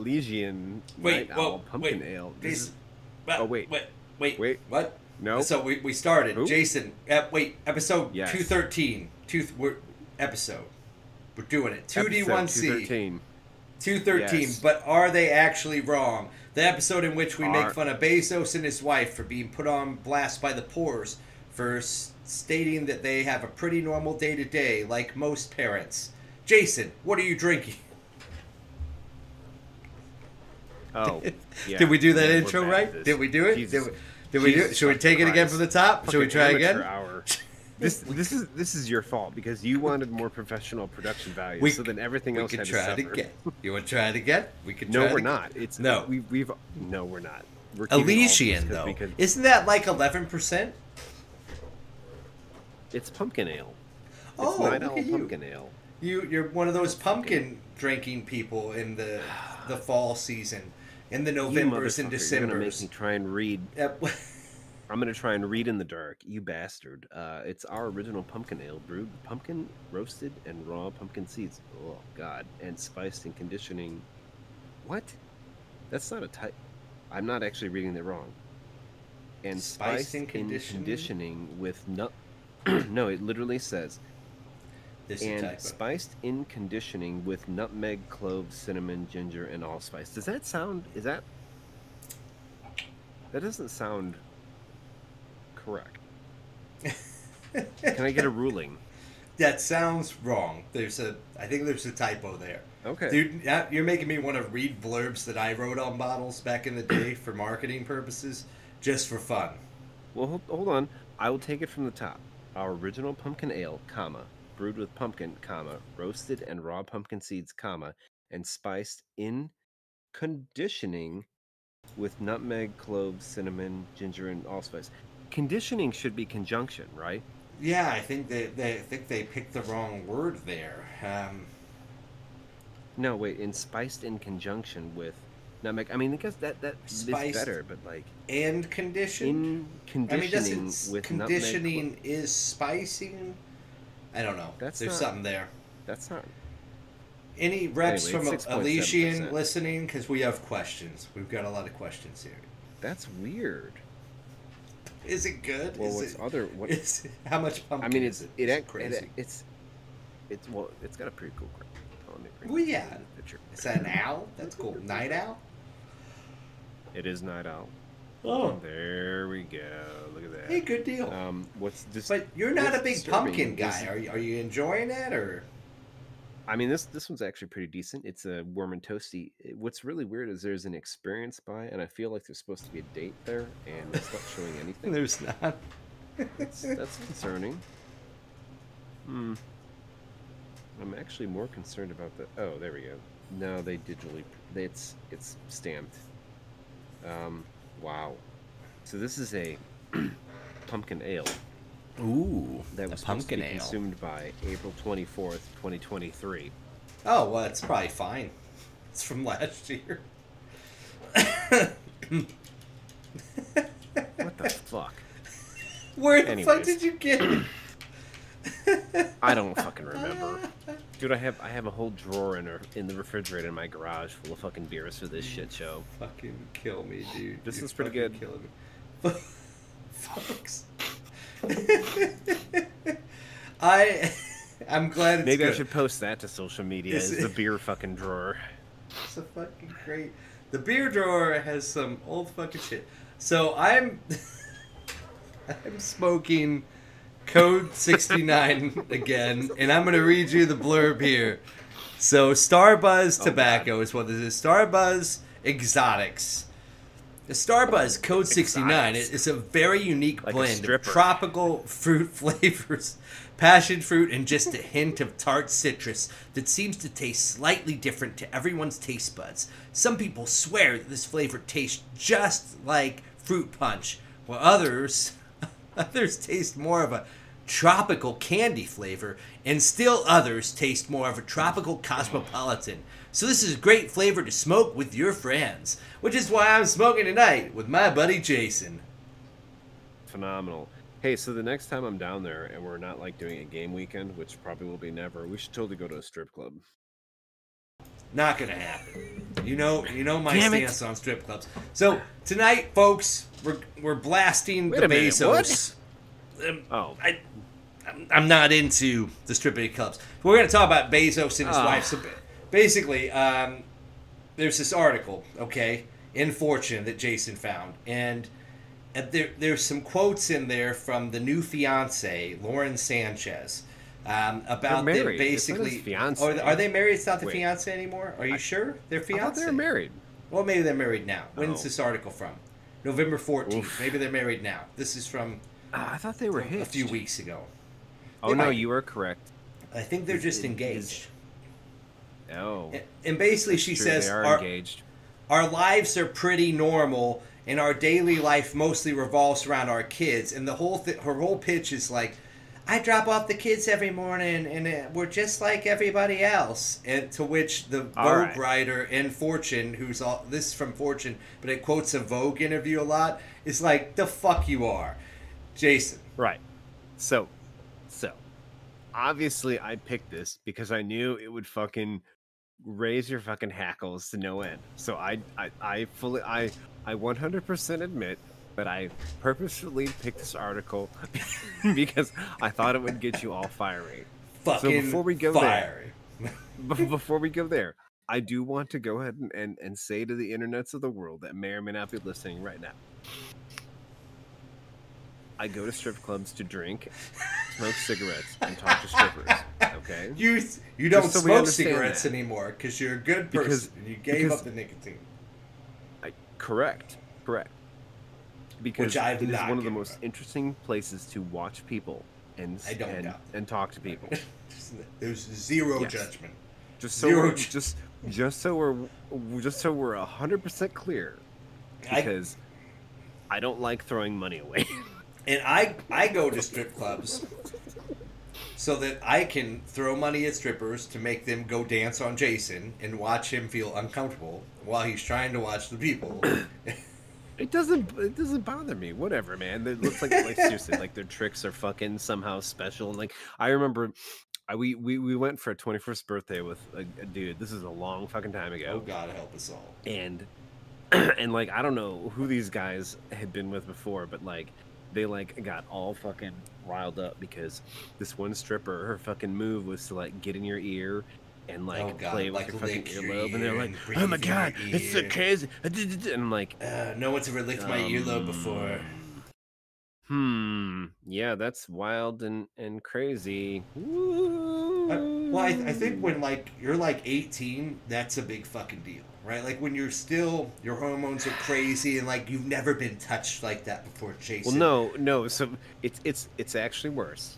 Elysian Wait, whoa, Owl Pumpkin wait. Ale. This Jason, is- Oh, wait. wait, wait, Wait. What? No. So we, we started. Who? Jason, uh, wait, episode Yes. 213. Two, we're, episode. We're doing it. 2D1C. 213. 213. Yes. But are they actually wrong? The episode in which we Are- make fun of Bezos and his wife for being put on blast by the poors for s- stating that they have a pretty normal day to day, like most parents. Jason, what are you drinking? Oh, yeah. Did we do that Yeah, intro right? this. Did we do it? Jesus. Did we, did we do it? Should we take it again from the top? Should we try again? Hour. This this is this is your fault because you wanted more professional production value, We so then everything We else could had try to it again. You want to try it again? We could. No, it we're again. not. It's No. We, we've no, we're not. We're keeping all of this Elysian 'cause though, we could- isn't that like eleven percent? it's pumpkin ale. It's Oh, Night look Owl at you. ale. You you're one of those pumpkin drinking people in the the fall season, in the Novembers and motherfucker, You're gonna make me try and read. I'm gonna try and read in the dark. You bastard. Uh, it's our original pumpkin ale brewed with pumpkin, roasted, and raw pumpkin seeds. Oh God! And spiced and conditioning. What? That's not a type. I'm not actually reading it wrong. And Spiced spiced, and conditioning? conditioning with nut. no, it literally says This and spiced in conditioning with nutmeg, cloves, cinnamon, ginger, and allspice. Does that sound? Is that? That doesn't sound correct. Can I get a ruling? That sounds wrong. There's a I think there's a typo there. Okay. Dude, you're making me want to read blurbs that I wrote on bottles back in the day for marketing purposes, just for fun. Well, hold on. I will take it from the top. Our original pumpkin ale, comma, brewed with pumpkin, comma, roasted and raw pumpkin seeds, comma, and spiced in conditioning with nutmeg, cloves, cinnamon, ginger, and allspice. Conditioning should be conjunction, right? Yeah, I think they, they I think they picked the wrong word there. Um, No, wait, in spiced in conjunction with nutmeg. I mean, because that that is Spiced better, but like and conditioned. in I conditioning mean, with conditioning nutmeg. is spicing? I don't know. That's There's not- something there. That's not. Any reps Anyway, from Elysian listening? Because we have questions. We've got a lot of questions here. That's weird. Is it good? Well, is what's it, other? What? is it- how much I pumpkin mean, is it's it? it, ac- crazy. it it's it's well, it's got a pretty cool. oh, me Well, yeah. picture. Is that an owl? That's cool. Night owl? It is night owl. Oh. There we go. Look at that. Hey, good deal. Um, what's this? but you're not a big pumpkin guy. Are you, are you enjoying it or? I mean, this this one's actually pretty decent. It's a warm and toasty. What's really weird is there's an experience by, and I feel like there's supposed to be a date there, and it's not showing anything. There's not. That's, that's concerning. Hmm. I'm actually more concerned about the. Oh, there we go. No, they digitally. They, it's it's stamped. Um. Wow. So this is a pumpkin ale Ooh, that was pumpkin ale. consumed by April 24th, 2023. Oh well, it's probably fine. It's from last year. What the fuck? Where the fuck did you get it? I don't fucking remember. Dude, I have I have a whole drawer in a, in the refrigerator in my garage full of fucking beers for this shit show. Fucking kill me, dude. This You're is pretty good. Killing me. Folks. I I'm glad it's Maybe good. I should post that to social media Is as the beer fucking drawer. It's a fucking great. The beer drawer has some old fucking shit. So I'm I'm smoking Code 69 again, and I'm gonna read you the blurb here. So Starbuzz Oh, Tobacco is what this is. Starbuzz Exotics. The Starbuzz Code 69 Exotics. is a very unique Like blend of tropical fruit flavors, passion fruit, and just a hint of tart citrus that seems to taste slightly different to everyone's taste buds. Some people swear that this flavor tastes just like fruit punch, while others others taste more of a tropical candy flavor, and still others taste more of a tropical cosmopolitan. So this is a great flavor to smoke with your friends, which is why I'm smoking tonight with my buddy Jason. Phenomenal. Hey, so the next time I'm down there and we're not like doing a game weekend, which probably will be never, we should totally go to a strip club. Not gonna happen. You know, you know my Damn it. stance on strip clubs. So tonight, folks, we're we're blasting Wait the a minute, Bezos. Um, Oh, I, I'm- not into the stripping clubs. We're going to talk about Bezos and his Ah. wife. So basically, um, there's this article, okay, in Fortune that Jason found, and uh, there there's some quotes in there from the new fiance, Lauren Sanchez. Um, about They're them married. It's not basically, fiancé. Or are they married? It's not the Wait. fiance anymore. Are you sure they're fiance? thought they were married. Well, maybe they're married now. When's Oh. this article from? November 14th. Oof. Maybe they're married now. This is from I thought they were a few weeks ago. Oh They no, might- you are correct. I think they're just engaged. Oh, And- And basically, she true, says they are our, engaged. our lives are pretty normal, and our daily life mostly revolves around our kids. And the whole th- her whole pitch is like, I drop off the kids every morning, and uh, we're just like everybody else. And to which the Vogue All right. writer in Fortune, who's all this is from Fortune, but it quotes a Vogue interview a lot, is like, the fuck you are, Jason. Right. So, so obviously I picked this because I knew it would fucking raise your fucking hackles to no end. So I, I, I fully, I, I 100% admit that I purposefully picked this article because I thought it would get you all fiery. Fucking so before we go fiery. But before we go there, I do want to go ahead and, and, and say to the internets of the world that may or may not be listening right now. I go to strip clubs to drink, smoke cigarettes, and talk to strippers. Okay? You you don't so smoke cigarettes that. anymore because you're a good person Because- and you gave up the nicotine. I, correct. Correct. Because I've it is one of the most up. interesting places to watch people and I and, and talk to people. There's zero Yes. judgment. Just so Zero we're, just just so we're just so we're hundred percent clear. I, Because I don't like throwing money away. and I I go to strip clubs so that I can throw money at strippers to make them go dance on Jason and watch him feel uncomfortable while he's trying to watch the people. It doesn't. It doesn't bother me. Whatever, man. It looks like like seriously, like their tricks are fucking somehow special. And like I remember, I, we we we went for a twenty first birthday with a, a dude. This is a long fucking time ago. oh God help us all. and and like I don't know who these guys had been with before, but like they like got all fucking riled up because this one stripper, her fucking move was to like get in your ear. And like Oh, God, play with like your fucking earlobe, and they're like, and "Oh my breathe in your god, it's so crazy!" And I'm like, Uh, no one's ever licked my earlobe before. Hmm. Yeah, that's wild and and crazy. I, well, I, I think when like you're like 18, that's a big fucking deal, right? Like when you're still your hormones are crazy and like you've never been touched like that before, Jason. Well, no, no. So it's it's it's actually worse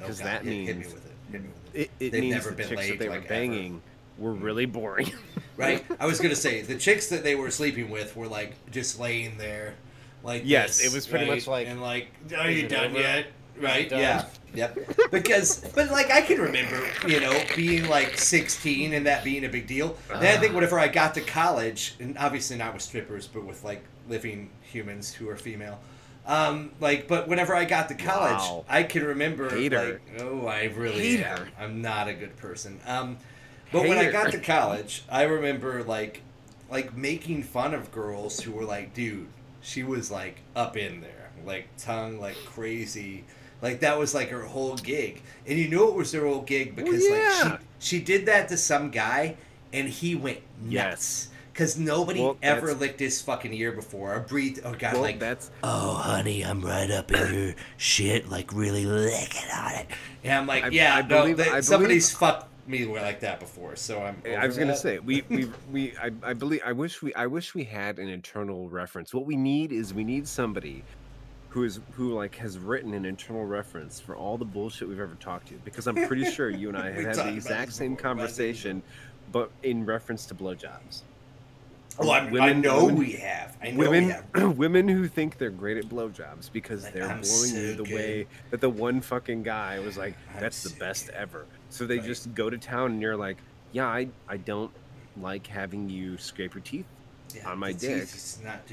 Oh, because that means hit me with it. Hit me with it. it, it They've means never the been chicks laid, that they like, were ever. banging were mm. really boring. Right? I was gonna say the chicks that they were sleeping with were like just laying there, like Yes, this, it was pretty right? much like, and like, are you done over? yet? Right? done?" Yeah. Yep. Because, but like I can remember, you know, being like 16 and that being a big deal. Then I think whenever I got to college, and obviously not with strippers, but with like living humans who are female. Um, like, but whenever I got to college, Wow. I can remember, Hater. like, oh, I really Hater. am. I'm not a good person. Um, but when I got to college, I remember like, like making fun of girls who were like, dude, she was like up in there, like tongue like crazy. Like that was like her whole gig, and you knew it was her whole gig Well, because yeah. like she she did that to some guy, and he went nuts. Yes. Because nobody Well, ever licked his fucking ear before, or breathed, or got well, like, that's oh honey, I'm right up in your shit, like really licking on it. And I'm like, I- yeah, I no, believe- they- I believe- somebody's fucked me like that before, so I'm. I was over gonna say we we we I, I believe I wish we I wish we had an internal reference. What we need is we need somebody who is who like has written an internal reference for all the bullshit we've ever talked to because I'm pretty sure you and I have had the exact same before, but I think- conversation but in reference to blowjobs. Oh, I, I Women- know women- we have. I know we Women have. women who think they're great at blowjobs because Like, they're I'm blowing so you the good. way that the one fucking guy was like, I'm that's the so best good." ever. So they Right. just go to town and you're like, yeah, I, I don't like having you scrape your teeth Yeah, on my dick.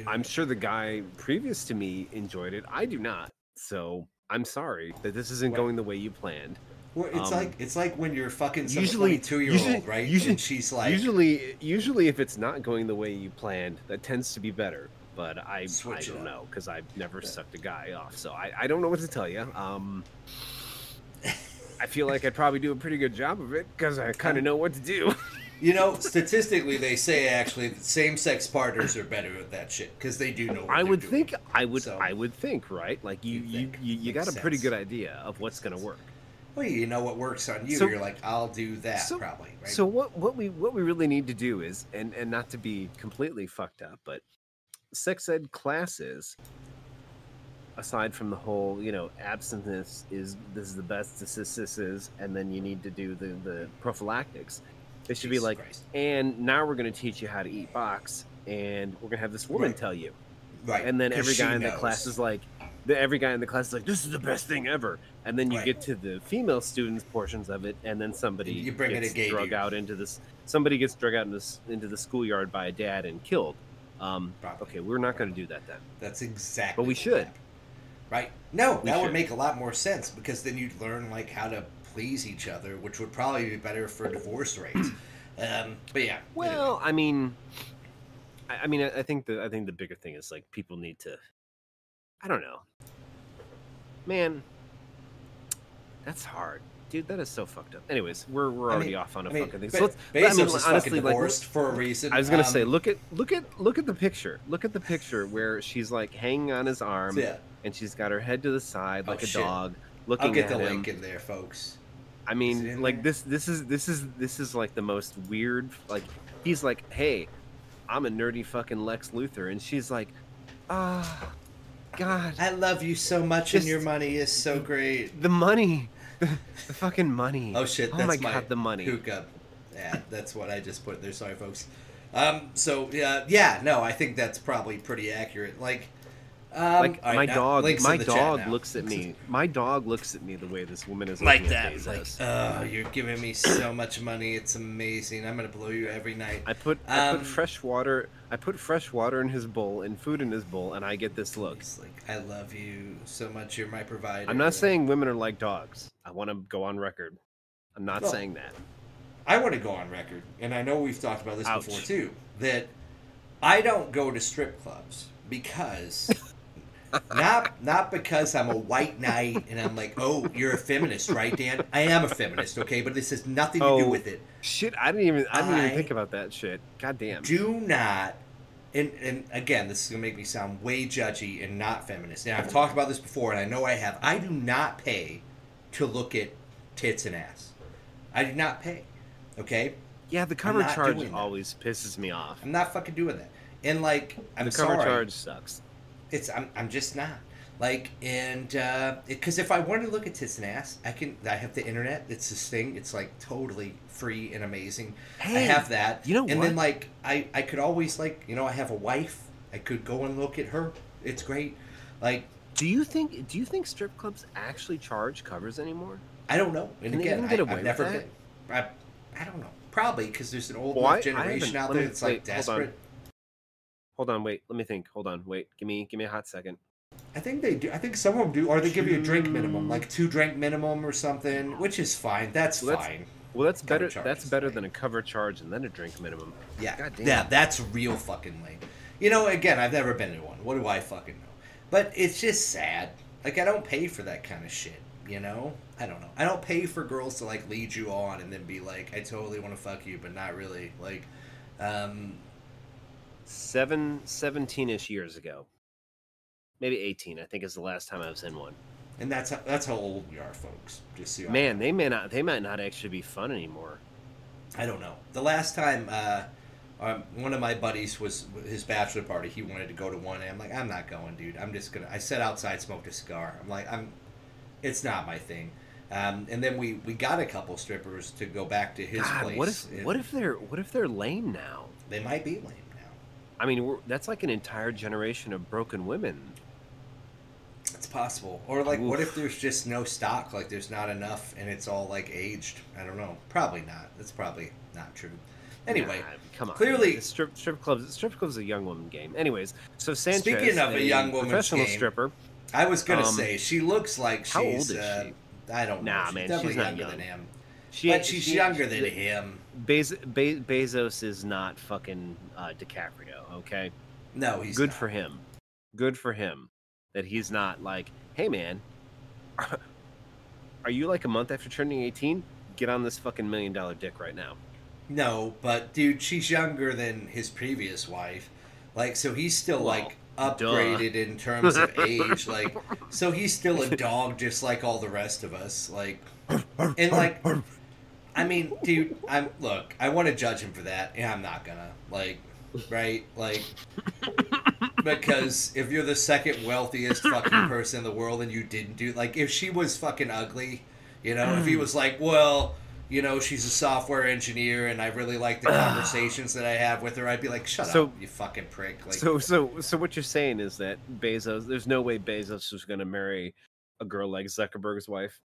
I'm it. sure the guy previous to me enjoyed it. I do not. So I'm sorry that this isn't Right. going the way you planned. Well, it's Um, like it's like when you're fucking some usually- 22 year usually- old, right? usually- and she's like, usually, usually, if it's not going the way you planned, that tends to be better. But I, I don't know because I've never Yeah. sucked a guy off, so I, I don't know what to tell you. Um, I feel like I'd probably do a pretty good job of it because I kind of know what to do. you know, statistically, they say actually that same sex partners are better at that shit because they do know. What I would doing. think I would So- I would think right like you You you you, you got a pretty sense. good idea of what's going to work. Well, you know what works on you. So- you're like, I'll do that so- probably, right? So what what we what we really need to do is and and not to be completely fucked up, but sex ed classes aside from the whole, you know, abstinence is this is the best this is this is and then you need to do the the prophylactics. They should be like Christ. and now we're going to teach you how to eat box and we're going to have this woman Right. tell you. right, And then every guy in the class is like the, every guy in the class is like this is the best thing ever. And then you Right. get to the female students portions of it and then somebody You bring gets drug out into this somebody gets drug out into, into the schoolyard by a dad and killed. Um, okay, we're not going to do that then. That's exactly. But we should. happened. Right? No, We that would make a lot more sense because then you'd learn like how to please each other, which would probably be better for divorce rates. Um, but yeah. Well, I mean, I, I mean, I, I think the I think the bigger thing is like people need to. I don't know, man. That's hard, dude. That is so fucked up. Anyways, we're we're I already mean- off on a I mean, fucking thing. So let's, Bezos I mean, is honestly, fucking like, divorced for a reason. I was gonna say, Um, look at look at look at the picture. Look at the picture where she's like hanging on his arm, yeah, and she's got her head to the side Oh, like a shit. dog, looking I'll get at the him. link in there, folks. I mean, like this this is this is this is like the most weird like he's like, "Hey, I'm a nerdy fucking Lex Luthor." And she's like, "Ah, god, I love you so much, and your money is so great. the money. The, the fucking money. Oh shit! Oh my my god, the money. Hookah. Yeah, that's what I just put there. Sorry, folks. Um. So yeah, yeah. No, I think that's probably pretty accurate. Like, um, like all right, my dog my dog looks at me. My dog looks at me the way this woman is like looking that. at Like, Bezos. oh, you're giving me so much money. It's amazing. I'm gonna blow you every night. I put I um, put fresh water I put fresh water in his bowl and food in his bowl and I get this look. It's like I love you so much. You're my provider. I'm not saying women are like dogs. I want to go on record. I'm not Well, saying that. I want to go on record, and I know we've talked about this Ouch. before too, that I don't go to strip clubs because not not because I'm a white knight and I'm like, oh, you're a feminist, right, Dan? I am a feminist, okay, but this has nothing to do Oh. with it. Shit, I didn't even I didn't I even think about that shit. God damn. Do not. And, and again, this is gonna make me sound way judgy and not feminist. Now I've talked about this before, and I know I have. I do not pay to look at tits and ass. I do not pay. Okay, Yeah, the cover charge always pisses me off. I'm not fucking doing that. And like, I'm the cover sorry. charge sucks. It's I'm, I'm just not like and uh, because if I want to look at tits and ass, I can. I have the internet. It's this thing. It's like totally free and amazing. I have that. you know and what? then like I I could always like you know I have a wife. I could go and look at her. It's great. Like Do you think do you think strip clubs actually charge covers anymore? I don't know. And Can again, I, with never been. I, I don't know. Probably because there's an old Well, I- I generation out there that's like wait, desperate. Hold on, wait. Let me think. Hold on, wait. Give me give me a hot second. I think they do. I think some of them do, or they give you a drink minimum, like two drink minimum or something, which is fine. That's Well, that's- fine. Well, that's Cover better. That's better lame. than a cover charge and then a drink minimum. Yeah, God damn. yeah, that's real fucking lame. You know, again, I've never been to one. What do I fucking know? But it's just sad. Like I don't pay for that kind of shit. You know, I don't know. I don't pay for girls to like lead you on and then be like, I totally want to fuck you, but not really. Like, um, Seven, 17-ish years ago, maybe eighteen. I think is the last time I was in one. and that's how, that's how old we are, folks. Just so Man, they may not. They might not actually be fun anymore. I don't know. The last time uh, um, one of my buddies was his bachelor party, he wanted to go to one, and I'm like, I'm not going, dude. I'm just gonna. I sat outside, smoked a cigar. I'm like, I'm. It's not my thing. Um, and then we we got a couple strippers to go back to his God, place. what if what if they're what if they're lame now? they might be lame? I mean, that's like an entire generation of broken women. It's possible. Or like, what if there's just no stock? Like, there's not enough, and it's all like aged. I don't know. Probably not. That's probably not true. Anyway, Nah, come on. clearly- strip strip clubs. Strip clubs is a young woman game. Anyways, so Sanchez, Speaking of a young woman's professional game, stripper. I was gonna Um, say she looks like she's how old is uh, she? I don't know. Nah, she's man, definitely she's not younger young. than him. She, but she's she- younger than she- him. Bez, Be- Bezos is not fucking uh, DiCaprio. Okay, No, he's good not. for him. Good for him that he's not like, hey man, are you like a month after turning eighteen? Get on this fucking million dollar dick right now. No, but dude, she's younger than his previous wife. Like, so he's still Well, like upgraded in terms of age. Like, so he's still a dog, just like all the rest of us. Like, and like, I mean, dude, I'm look. I want to judge him for that, and I'm not gonna. Like, right? Like, because if you're the second wealthiest fucking person in the world and you didn't do like, if she was fucking ugly, you know, if he mm. was like, well. You know, she's a software engineer, and I really like the conversations that I have with her. I'd be like, "Shut So- up, you fucking prick!" Like, So so so what you're saying is that Bezos, there's no way Bezos is going to marry a girl like Zuckerberg's wife.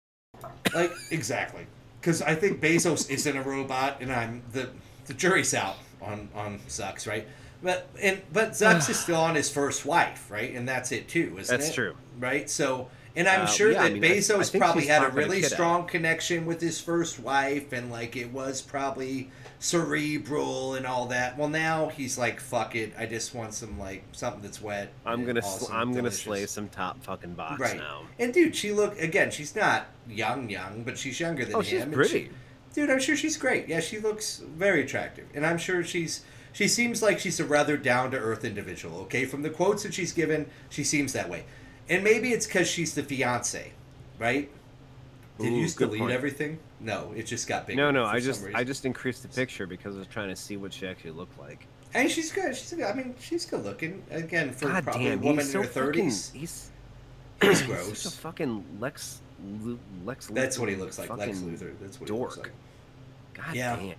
like exactly, because I think Bezos isn't a robot, and I'm the the jury's out on on Zucks, right? But and but Zucks is still on his first wife, right? And that's it too, isn't That's it? That's true. right? So, and I'm Uh, sure yeah, I that mean, I- I Bezos probably had a really kid out. strong connection with his first wife, and like it was probably cerebral and all that. Well, now he's like, "Fuck it, I just want some like something that's wet." I'm gonna awesome, I'm gonna delicious." slay some top fucking box Right. now. And dude, she look again. She's not young, young, but she's younger than Oh, him. she's and pretty. she- dude, I'm sure she's great. Yeah, she looks very attractive, and I'm sure she's she seems like she's a rather down to earth individual. Okay, from the quotes that she's given, she seems that way, and maybe it's because she's the fiance, right? Did Ooh, you good delete point. everything? No, it just got bigger. No, no, I just. I just increased the picture because I was trying to see what she actually looked like. and she's good. She's good. I mean, she's good looking. Again, for God probably damn, a woman he's so in her thirties. He's He's he's gross. such a fucking Lex Lex. That's what he looks like, Lex Luthor. That's what he looks dork. like. God Yeah. damn.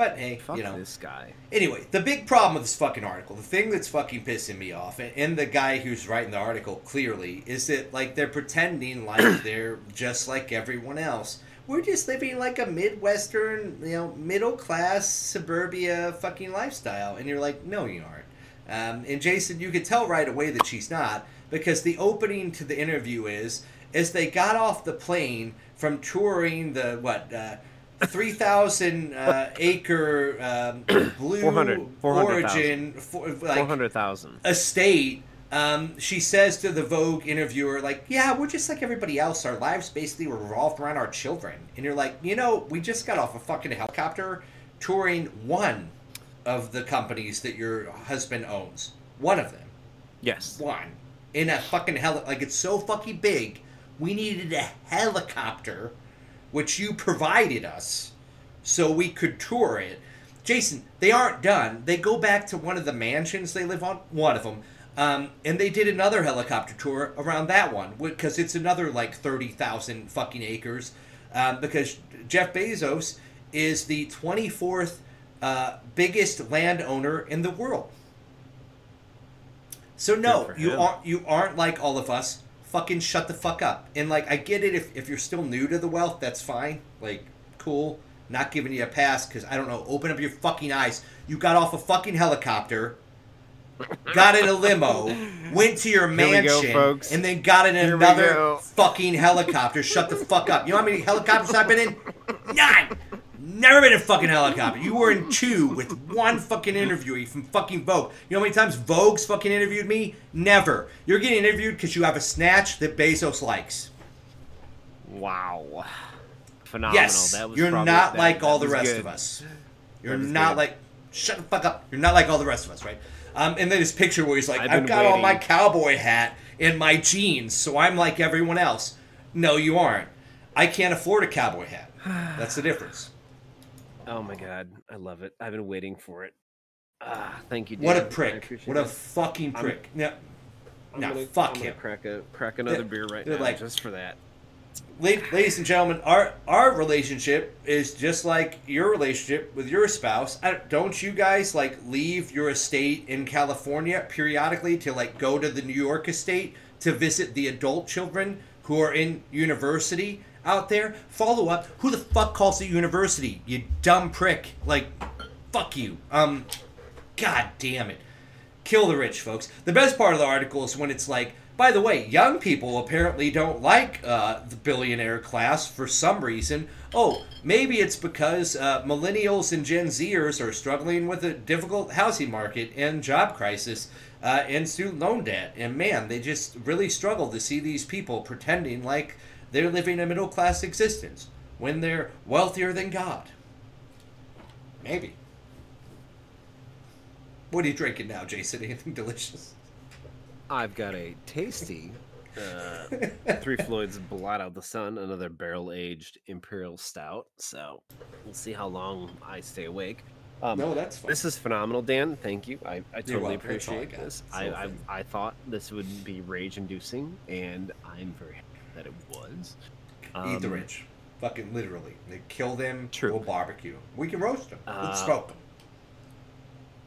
But hey, Fuck you know, this guy. Anyway, the big problem with this fucking article, the thing that's fucking pissing me off, and, and the guy who's writing the article clearly, is that like they're pretending like they're just like everyone else. We're just living like a midwestern, you know, middle class suburbia fucking lifestyle, and you're like, no, you aren't. Um, and Jason, you could tell right away that she's not because the opening to the interview is as they got off the plane from touring the what. Uh, 3,000 uh, acre um, blue 400 400,000. origin for, like hundred thousand. estate. Um, she says to the Vogue interviewer, like, "Yeah, we're just like everybody else. Our lives basically revolve around our children." And you're like, "You know, we just got off a fucking helicopter touring one of the companies that your husband owns. One of them, Yes. one in a fucking heli. Like it's so fucking big. We needed a helicopter, which you provided us, so we could tour it. Jason, they aren't done. They go back to one of the mansions they live on, one of them, um, and they did another helicopter tour around that one because it's another like thirty thousand fucking acres. Um, because Jeff Bezos is the twenty fourth uh, biggest landowner in the world. So no, you aren't you aren't like all of us. Fucking shut the fuck up. And like I get it if, if you're still new to the wealth, that's fine. Like cool. Not giving you a pass because I don't know. Open up your fucking eyes. You got off a fucking helicopter, got in a limo, went to your we go, mansion, and then got in Here another fucking helicopter. Shut the fuck up. You know how many helicopters I've been in? Nine. Never been in a fucking helicopter. You were in two with one fucking interviewee from fucking Vogue. You know how many times Vogue's fucking interviewed me? Never. You're getting interviewed because you have a snatch that Bezos likes. Wow. Phenomenal. Yes, That was you're probably- not that- like that all the rest good. of us. You're not good. like shut the fuck up. You're not like all the rest of us, right? Um, and then his picture where he's like, I've I've, got on my cowboy hat and my jeans, so I'm like everyone else. No, you aren't. I can't afford a cowboy hat. That's the difference. Oh my god, I love it. I've been waiting for it. Ah, thank you. What a prick! What a fucking I'm- prick! No, I'm no, gonna- fuck I'm him. Crack a crack another beer right now, like- just for that. Ladies and gentlemen, our our relationship is just like your relationship with your spouse. I, don't you guys like leave your estate in California periodically to like go to the New York estate to visit the adult children who are in university out there? Follow up. Who the fuck calls it university? You dumb prick. Like, fuck you. Um, god damn it. Kill the rich, folks. The best part of the article is when it's like, by the way, young people apparently don't like uh, the billionaire class for some reason. Oh, maybe it's because uh, millennials and Gen Zers are struggling with a difficult housing market and job crisis uh, and student loan debt. And man, they just really struggle to see these people pretending like they're living a middle class existence when they're wealthier than God. Maybe. What are you drinking now, Jason? Anything delicious? I've got a tasty uh, Three Floyds Blot Out the Sun, another barrel aged Imperial Stout. So we'll see how long I stay awake. Um, no, that's fine. This is phenomenal, Dan. Thank you. I, I totally appreciate I this. I, I, I thought this would be rage inducing, and I'm very happy that it was. Um, Eat the um, rich. Fucking literally. They kill them, true. we'll barbecue. We can roast them. Let's uh, smoke them.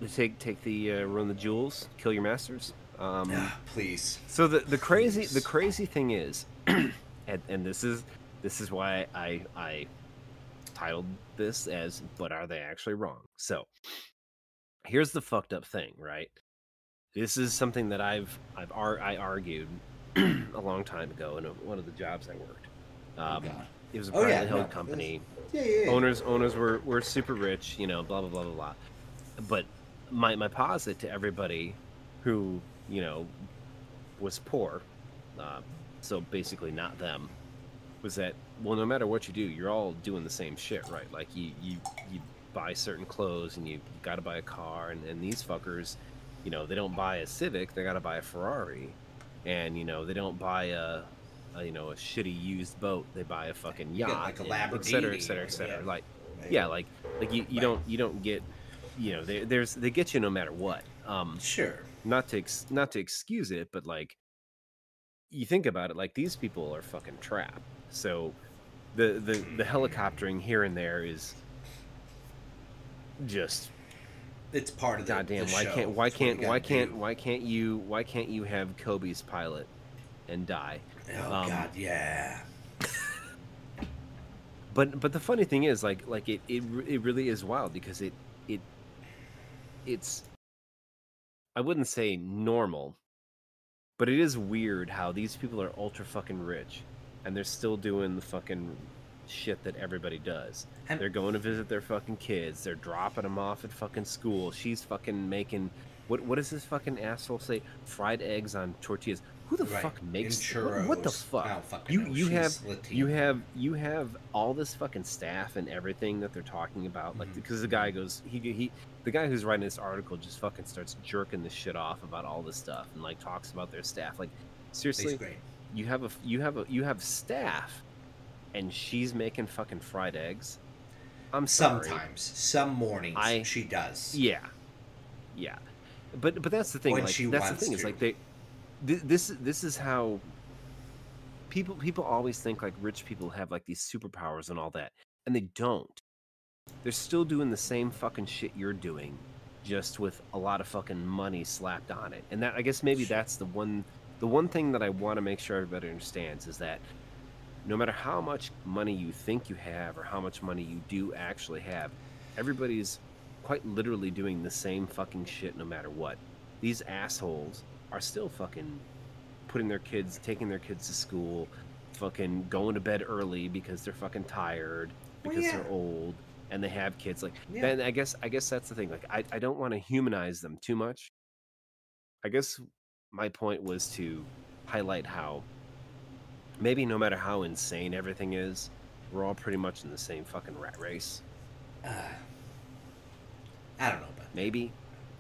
Take take the uh, run the jewels, kill your masters. Um, ah, please. So the the crazy please. the crazy thing is, and, and this is this is why I I titled this as "But are they actually wrong?" So here's the fucked up thing, right? This is something that I've I've ar- I argued a long time ago in a, one of the jobs I worked. Oh, um, oh, it was a privately oh, yeah, held no, company. Yeah, yeah, yeah, Owners owners were, were super rich, you know, blah blah blah blah blah. But my my posit to everybody who you know, was poor, uh, so basically not them, was that well, no matter what you do, you're all doing the same shit, right? Like you you you buy certain clothes and you, you got to buy a car, and, and these fuckers, you know, they don't buy a Civic, they got to buy a Ferrari, and you know they don't buy a, a, you know a shitty used boat, they buy a fucking yacht, like a Lamborghini, et cetera, et cetera, et cetera. Yeah. Like yeah, like like you, you don't you don't get you know they, there's they get you no matter what. Um, sure not to ex- not to excuse it, but like you think about it, like these people are fucking trapped. So the the the helicoptering here and there is just it's part of the goddamn. Why show. can't why can't why can't do. why can't you why can't you have Kobe's pilot and die? Oh um, God, yeah. but but the funny thing is, like like it it it really is wild because it it it's I wouldn't say normal, but it is weird how these people are ultra fucking rich and they're still doing the fucking shit that everybody does. And they're going to visit their fucking kids. They're dropping them off at fucking school. She's fucking making what what does this fucking asshole say? Fried eggs on tortillas. Who the right. fuck makes what, what, the fuck? You know. you She's have Latina. you have you have all this fucking staff and everything that they're talking about. Like because mm-hmm. the guy goes he he the guy who's writing this article just fucking starts jerking the shit off about all this stuff and like talks about their staff. Like seriously, you have a you have a you have staff, and she's making fucking fried eggs. I'm sorry. Sometimes, some mornings, I, she does. Yeah, yeah, but but that's the thing. When like, she that's wants the thing to. is like they this this is how people people always think like rich people have like these superpowers and all that, and they don't. They're still doing the same fucking shit you're doing, just with a lot of fucking money slapped on it. And that I guess maybe that's the one the one thing that I want to make sure everybody understands is that no matter how much money you think you have or how much money you do actually have, everybody's quite literally doing the same fucking shit no matter what. These assholes are still fucking putting their kids, taking their kids to school, fucking going to bed early because they're fucking tired, because well, yeah. they're old, and they have kids. Like, yeah. then I guess I guess that's the thing. Like, I, I don't want to humanize them too much. I guess my point was to highlight how maybe no matter how insane everything is, we're all pretty much in the same fucking rat race. Uh, I don't know, but maybe.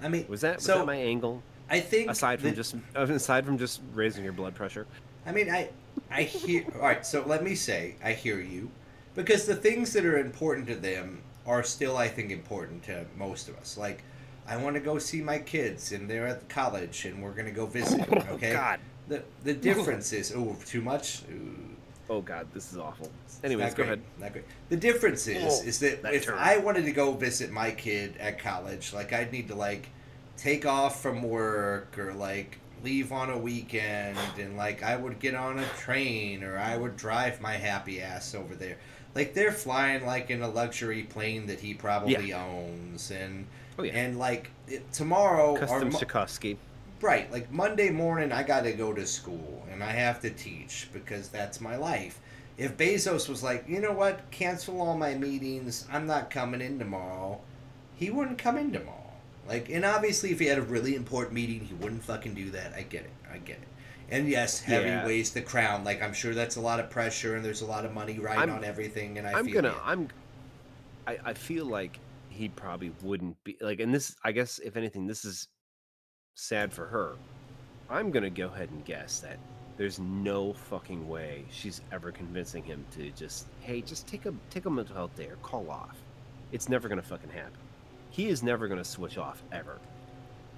I mean, was that was so, that my angle? I think aside from just aside from just raising your blood pressure. I mean, I I hear. all right, so let me say I hear you, because the things that are important to them are still, I think, important to most of us. Like, I want to go see my kids, and they're at college, and we're gonna go visit. Oh, okay. God. The the difference is oh too much. Ooh. Oh God, this is awful. Anyways, go great. ahead. Not great. The difference is oh, is that, that if turn. I wanted to go visit my kid at college, like I'd need to like take off from work or like leave on a weekend and like I would get on a train or I would drive my happy ass over there. Like they're flying like in a luxury plane that he probably Yeah. owns and Oh yeah. and like it, tomorrow Custom mo- Sikorsky. Right, like Monday morning, I got to go to school and I have to teach because that's my life. If Bezos was like, you know what, cancel all my meetings, I'm not coming in tomorrow, he wouldn't come in tomorrow. Like, and obviously, if he had a really important meeting, he wouldn't fucking do that. I get it. I get it. And yes, heavy Yeah. weighs the crown. Like, I'm sure that's a lot of pressure and there's a lot of money riding I'm- on everything. And I I'm feel gonna. you. I'm. I, I feel like he probably wouldn't be like, and this. I guess if anything, this is sad for her. I'm gonna go ahead and guess that there's no fucking way she's ever convincing him to just, hey, just take a take a mental health day or call off. It's never gonna fucking happen. He is never gonna switch off ever,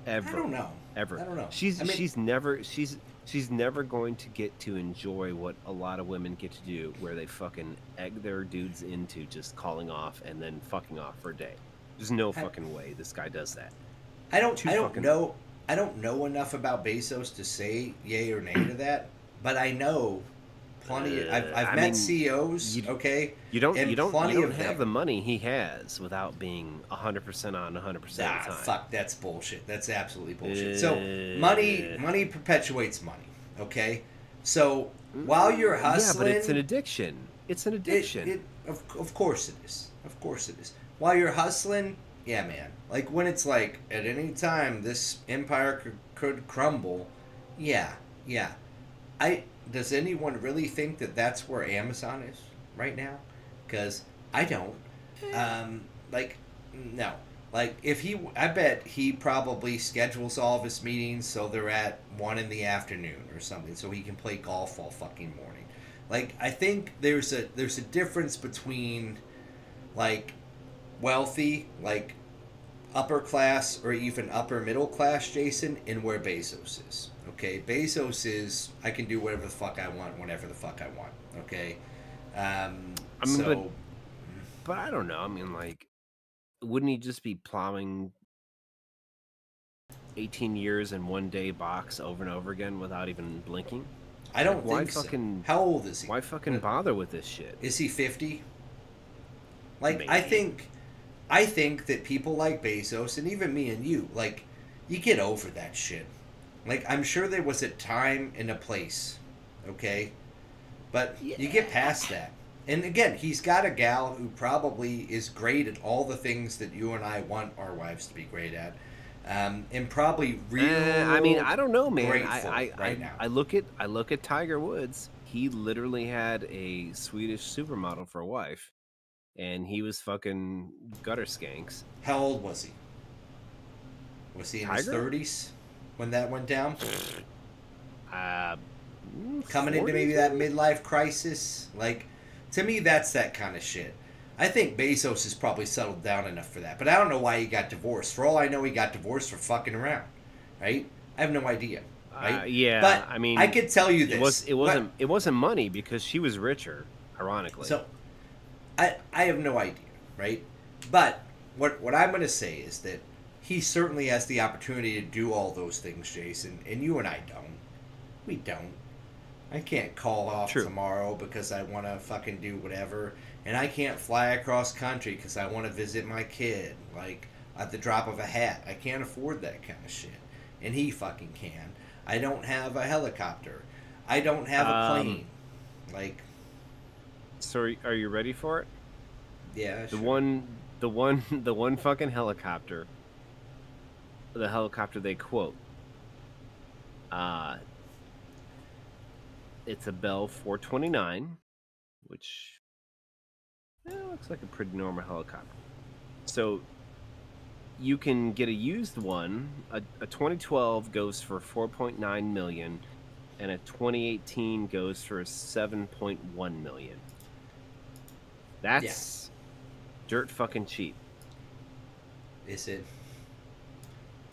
ever. I don't know. ever. I don't know. She's I mean- she's never she's she's never going to get to enjoy what a lot of women get to do, where they fucking egg their dudes into just calling off and then fucking off for a day. There's no I- fucking way this guy does that. I don't. Too I don't know. I don't know enough about Bezos to say yay or nay to that, but I know plenty. I've, Uh, I've I met mean, CEOs. you- okay, You don't And you don't you don't have them. the money he has without being 100% on 100% nah, of the time. fuck, that's bullshit. That's absolutely bullshit. so money, Uh. money perpetuates money. Okay, so while you're hustling, Yeah, but it's an addiction. It's an It- addiction. It, of, of course it is. Of course it is. While you're hustling, yeah, man. Like when it's like at any time this empire could, could crumble, yeah, yeah. I does anyone really think that that's where Amazon is right now? Because I don't. Um, like no. Like if he, I bet he probably schedules all of his meetings so they're at one in the afternoon or something, so he can play golf all fucking morning. Like I think there's a there's a difference between like wealthy, like upper class or even upper middle class Jason and where Bezos is. Okay, Bezos is I can do whatever the fuck I want whenever the fuck I want. Okay, um, I mean, so but- But I don't know. I mean, like, wouldn't he just be plowing 18 years in one day box over and over again without even blinking? I don't why think so. fucking- How old is he? Why fucking bother with this shit? Is he fifty? Like I think, I think that people like Bezos and even me and you, like, you get over that shit. Like I'm sure there was a time and a place, okay, but you get past that. And again, he's got a gal who probably is great at all the things that you and I want our wives to be great at, um, and probably real. Eh, I mean, I don't know, man. I, I, right I, now. I look at I look at Tiger Woods. He literally had a Swedish supermodel for a wife, and he was fucking gutter skanks. How old was he? Was he in his thirties when that went down? Uh, mm, coming into maybe that midlife crisis. Like, to me, that's that kind of shit. I think Bezos has probably settled down enough for that, but I don't know why he got divorced. For all I know, he got divorced for fucking around, right? I have no idea, right? Uh, yeah, but I mean, I could tell you this. It was, it wasn't It wasn't money because she was richer. Ironically. So, I I have no idea, right? But what what I'm going to say is that he certainly has the opportunity to do all those things, Jason, and you and I don't. We don't. I can't call off True. tomorrow because I want to fucking do whatever, and I can't fly across country because I want to visit my kid, like at the drop of a hat. I can't afford that kind of shit, and he fucking can. I don't have a helicopter. I don't have a Um, plane. Like, So are, are you ready for it? yeah, The sure. one, the one, the one fucking helicopter. The helicopter they quote. Uh it's a Bell 429, which eh, looks like a pretty normal helicopter. So you can get a used one. A, a 2012 goes for 4.9 million, and a 2018 goes for 7.1 million. That's dirt fucking cheap. Is it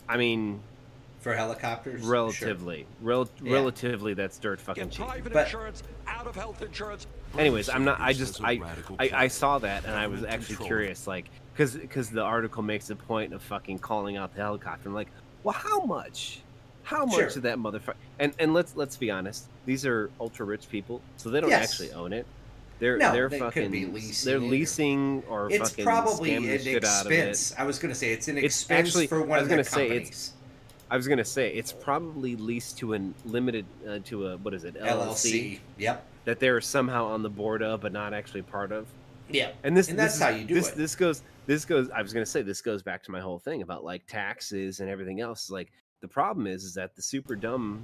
I mean, for helicopters? Sure. relatively, rel- Yeah. relatively, that's dirt fucking Get cheap. private But- insurance out of health insurance. Anyways, I'm not. I just is a I radical I, I saw that and I was actually control. curious, like, because because the article makes a point of fucking calling out the helicopter. I'm like, well, how much? How much Sure. of that motherfucker? And and let's let's be honest, these are ultra rich people, so they don't Yes. actually own it. They're No, they're they fucking leasing they're or- leasing or It's fucking probably an it. expense. I was going to say it's an It's expense actually- for I one was of gonna say, it's- companies. I was gonna say it's probably leased to a limited uh, to a what is it LLC. Yep. that they're somehow on the board of but not actually part of. Yeah. And this And that's is- how you do this, it. This goes this goes I was gonna say this goes back to my whole thing about like taxes and everything else. Like the problem is is that the super dumb,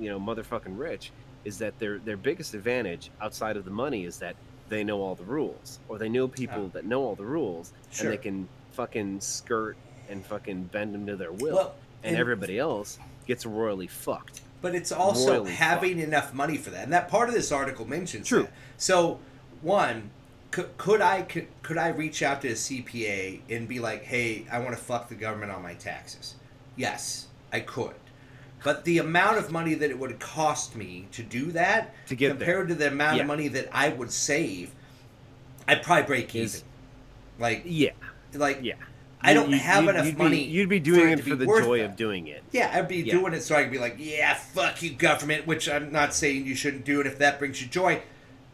you know, motherfucking rich is that their their biggest advantage outside of the money is that they know all the rules or they know people that know all the rules Sure. and they can fucking skirt and fucking bend them to their will. Well, and, and- everybody else gets royally fucked. But it's also Royally having enough money for that, and that part of this article mentions True. that. So, one, could, could I could, could I reach out to a CPA and be like, "Hey, I want to fuck the government on my taxes"? Yes, I could. But the amount of money that it would cost me to do that, To get there. compared to the amount Yeah. of money that I would save, I'd probably break Is- even. Like, Yeah, like yeah. I don't You- have you'd- enough you'd be- money You'd be doing it it for the joy that. of doing it. Yeah, I'd be Yeah. doing it so I could be like, yeah, fuck you, government, which I'm not saying you shouldn't do. And if that brings you joy,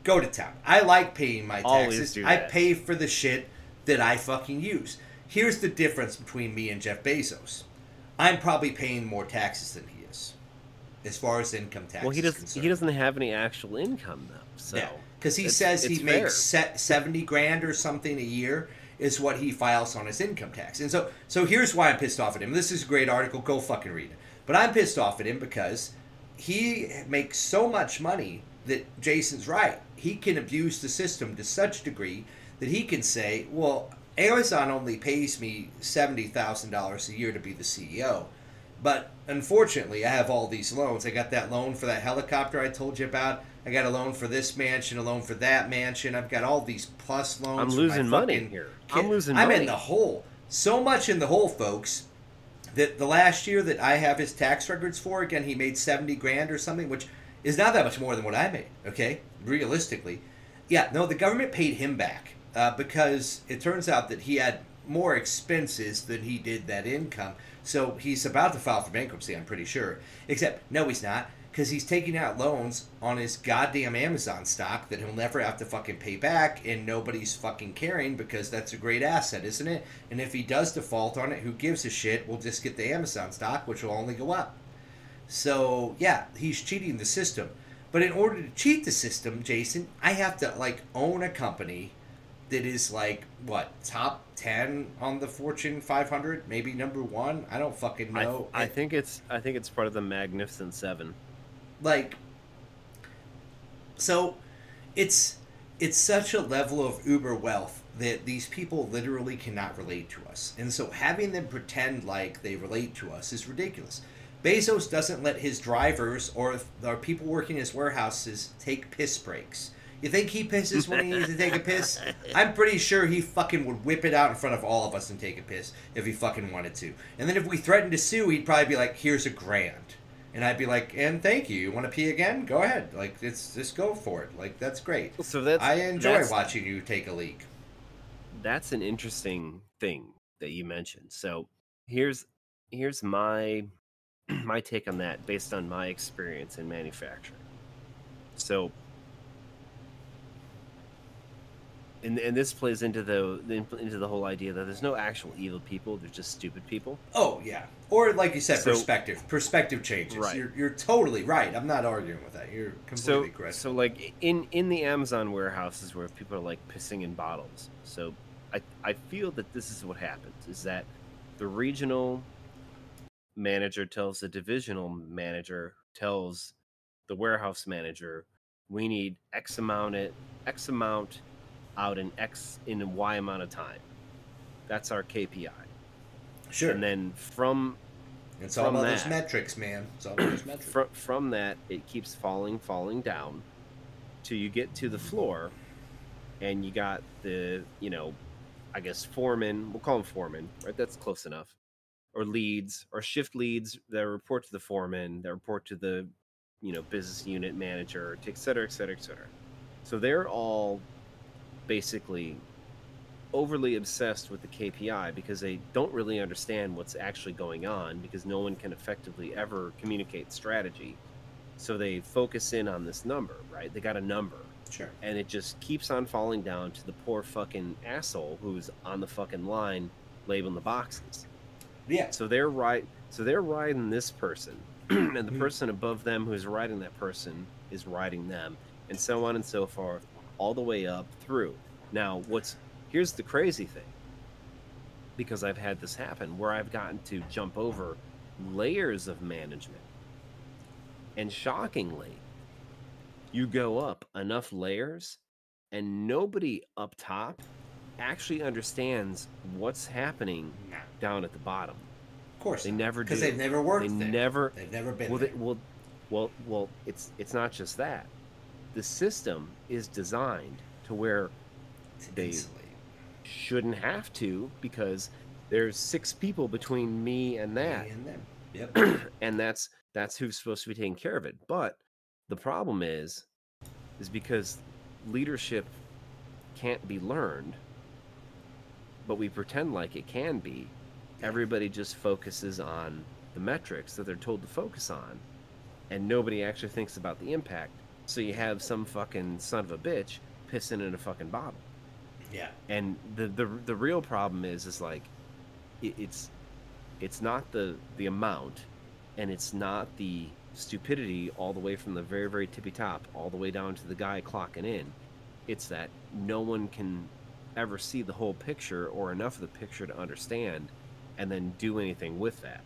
go to town. I like paying my taxes. I pay for the shit that I fucking use. Here's the difference between me and Jeff Bezos. I'm probably paying more taxes than he is, as far as income tax. Well, he doesn't. He doesn't have any actual income though. So Yeah, because he it's- says he it's makes fair. se- seventy grand or something a year is what he files on his income tax. And so, so here's why I'm pissed off at him. This is a great article. Go fucking read it. But I'm pissed off at him because he makes so much money that Jason's right. He can abuse the system to such degree that he can say, "Well, Amazon only pays me seventy thousand dollars a year to be the CEO." But unfortunately, I have all these loans. I got that loan for that helicopter I told you about. I got a loan for this mansion, a loan for that mansion. I've got all these plus loans. I'm losing money here. kid. I'm losing money. I'm money. in the hole. So much in the hole, folks, that the last year that I have his tax records for, again, he made 70 grand or something, which is not that much more than what I made, okay? Realistically. Yeah, no, the government paid him back uh, because it turns out that he had more expenses than he did that income. So he's about to file for bankruptcy, I'm pretty sure. Except, no, he's not, because he's taking out loans on his goddamn Amazon stock that he'll never have to fucking pay back, and nobody's fucking caring because that's a great asset, isn't it? And if he does default on it, who gives a shit? We'll just get the Amazon stock, which will only go up. So yeah, he's cheating the system. But in order to cheat the system, Jason, I have to like own a company that is like what top ten on the Fortune 500, maybe number one. I don't fucking I, know. I It- think it's. I think it's part of the Magnificent Seven. like so it's it's such a level of uber wealth that these people literally cannot relate to us and so having them pretend like they relate to us is ridiculous bezos doesn't let his drivers or, or people working in his warehouses take piss breaks you think he pisses when he needs to take a piss? I'm pretty sure he fucking would whip it out in front of all of us and take a piss if he fucking wanted to. And then if we threatened to sue, he'd probably be like, "Here's a grand," and I'd be like, "And thank you. You want to pee again? Go ahead. Like, it's just go for it. Like, that's great. So that's. I enjoy that's- watching you take a leak." That's an interesting thing that you mentioned. So here's here's my my take on that based on my experience in manufacturing. So and, and this plays into the into the whole idea that there's no actual evil people, there's just stupid people. Oh yeah, or like you said, So- perspective. Perspective changes. Right. You're you're totally right. I'm not arguing with that. You're so completely correct. so like in in the amazon warehouses where people are like pissing in bottles so i i feel that this is what happens is that the regional manager tells the divisional manager tells the warehouse manager we need x amount it x amount out in x in y amount of time that's our kpi sure. and then from it's all from about those metrics, man. It's all about those metrics. from from that it keeps falling falling down till you get to the floor and you got the you know i guess foreman we'll call them foreman right that's close enough or leads or shift leads that report to the foreman that report to the you know business unit manager et cetera et cetera et cetera so they're all basically overly obsessed with the KPI because they don't really understand what's actually going on because no one can effectively ever communicate strategy. So they focus in on this number, right? They got a number Sure. and it just keeps on falling down to the poor fucking asshole who's on the fucking line labeling the boxes. Yeah. So they're right So they're riding this person, and the Mhm. person above them who's riding that person is riding them, and so on and so forth, all the way up through. Now, what's here's the crazy thing because I've had this happen where I've gotten to jump over layers of management. And shockingly, you go up enough layers and nobody up top actually understands what's happening down at the bottom. of course, They never do because they've never worked They there. never They've never been well, there. they, well, well, well. It's it's not just that. The system is designed to where To they- insulate. shouldn't have to because there's six people between me and that, Me and them. Yep. and that's that's who's supposed to be taking care of it. But the problem is, is because leadership can't be learned, but we pretend like it can be. Everybody just focuses on the metrics that they're told to focus on, and nobody actually thinks about the impact. So you have some fucking son of a bitch pissing in a fucking bottle. Yeah. and the the the real problem is is like it, it's it's not the the amount and it's not the stupidity all the way from the very very tippy top all the way down to the guy clocking in. It's that no one can ever see the whole picture or enough of the picture to understand and then do anything with that